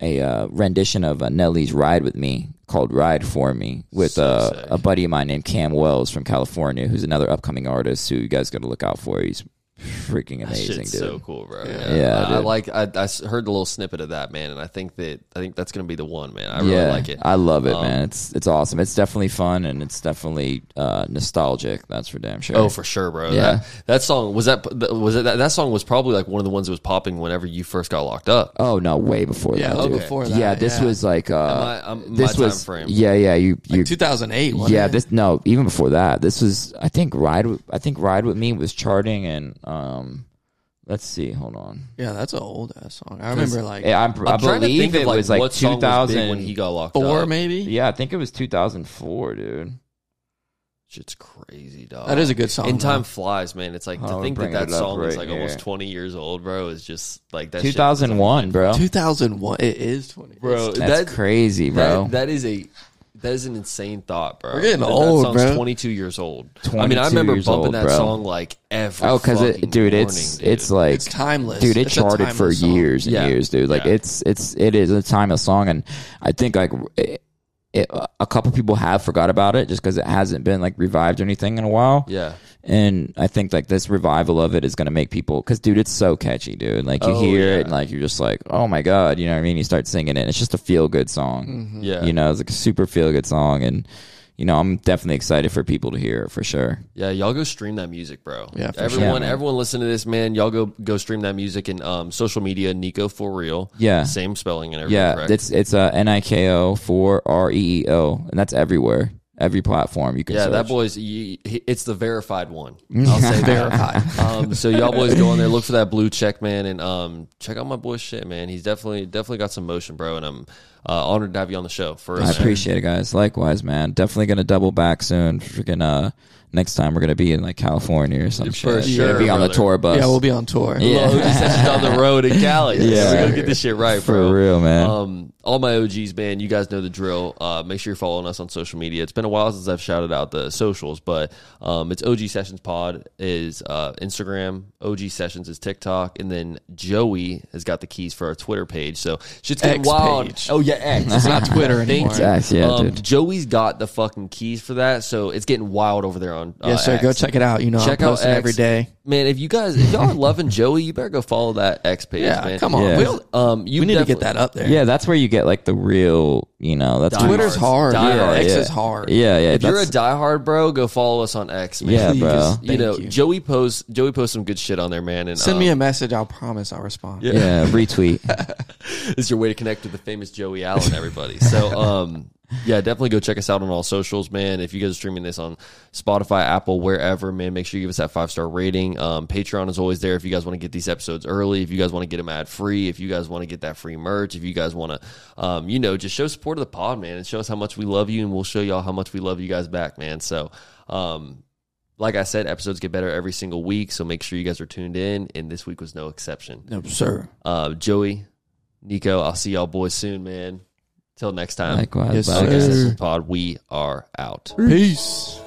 a uh, rendition of uh, Nelly's "Ride with Me" called "Ride for Me" with So uh, a buddy of mine named Cam Wells from California, who's another upcoming artist who you guys got to look out for. He's freaking amazing, dude. so cool, bro. Yeah. Yeah, I, I dude. like. I, I s- heard the little snippet of that, man, and I think that I think that's gonna be the one, man. I really yeah, like it. I love it, Um, man. It's it's awesome. It's definitely fun and it's definitely uh, nostalgic. That's for damn sure. Oh, for sure, bro. Yeah. That, that song was that was it that, that song was probably like one of the ones that was popping whenever you first got locked up. Oh no, way before Yeah, that. way dude. before that, Yeah, this yeah. was like uh, my- um, my this time was frame. yeah, yeah. You you Like 2008. yeah. it? This no, even before that. This was I think ride. I think ride with me was charting and um. Let's see. Hold on. Yeah, that's an old ass song. I remember like Yeah, I'm, I I'm trying to believe think of it like was like what song was 2000 when he got locked four up. maybe. Yeah, I think it was 2004, dude. Shit's crazy, dog. That is a good song. And time though. flies, man. It's like Oh, to we're think that bringing that it up song is right like almost 20 years old, bro. Is just like that. shit is 2001, bro. 2001. It is 20. bro. That's that, crazy, bro. That, that is a that is an insane thought, bro. We're getting that, old, that song's bro. 22 years old. I mean, 22 I remember years bumping old, that bro. song like every. oh, because fucking it, dude, morning, it's dude. it's like It's timeless. dude. It It's a charted for timeless song. years and Yeah. years, dude. Like Yeah. it's it's it is a timeless song, and I think like it, it, a couple people have forgot about it just because it hasn't been like revived or anything in a while. Yeah. And I think like this revival of it is going to make people because dude, it's so catchy, dude. Like you Oh, hear yeah. it and like you're just like, oh my god, you know what I mean? You start singing it. It's just a feel good song. Mm-hmm. Yeah. You know, it's like a super feel good song, and you know, I'm definitely excited for people to hear it for sure. Yeah, y'all go stream that music, bro. Yeah, for everyone, sure. Everyone listen to this, man. Y'all go go stream that music and um social media, Niko4Reel. Yeah. same spelling and everything. Yeah, correct? it's it's a N I K O for R E E O, and that's everywhere, every platform you can. yeah. That boy's he- it's the verified one. I'll say verified. um, so y'all boys go on there, look for that blue check, man, and um check out my boy's shit, man. He's definitely definitely got some motion, bro, and I'm uh, honored to have you on the show. For I appreciate it, guys. Likewise, man. Definitely gonna double back soon. Freaking uh, next time we're gonna be in like California or something. For shit. sure, Gonna be on the brother. tour bus. Yeah, we'll be on tour. Yeah. Well, OG sessions on the road in Cali. Yeah. Yeah, we gotta get this shit right, for bro. real, man. Um, all my OGs, man, you guys know the drill. Uh, make sure you're following us on social media. It's been a while since I've shouted out the socials, but um, it's OG Sessions Pod is uh, Instagram. OG Sessions is TikTok, and then Joey has got the keys for our Twitter page. So shit's getting X wild. page. Oh yeah, X. It's not Twitter anymore. X, yeah, um, dude. Joey's got the fucking keys for that, so it's getting wild over there on. Uh, Yes, sir. X. Go check it out. You know, Check I'm out posting X. every day. Man, if you guys, if y'all are loving Joey, you better go follow that X page. Yeah, man. come on. Yeah. We, don't- Um, you we need to get that up there. Yeah, that's where you get like the real, you know, that's Die Twitter's hard. Die yeah, hard, X yeah. is hard. Yeah, yeah. If you're a that's- diehard bro, go follow us on X. Man. Yeah, Please. bro. You know, you. Joey posts Joey posts some good shit on there, man. And Send um, me a message. I'll promise I'll respond. yeah, retweet. is your way to connect with the famous Joey Allen, everybody. So, um, yeah, definitely go check us out on all socials, man. If you guys are streaming this on Spotify, Apple, wherever, man, make sure you give us that five star rating. Um, Patreon is always there if you guys want to get these episodes early. If you guys want to get them ad free. If you guys want to get that free merch. If you guys want to, um, you know, just show support of the pod, man, and show us how much we love you, and we'll show y'all how much we love you guys back, man. So, um, like I said, episodes get better every single week, so make sure you guys are tuned in, and this week was no exception. No, sir. Uh, Joey, Niko, I'll see y'all boys soon, man. Till next time. Likewise, Yes, bye, sir. guys. Podcast Pod, we are out. Peace.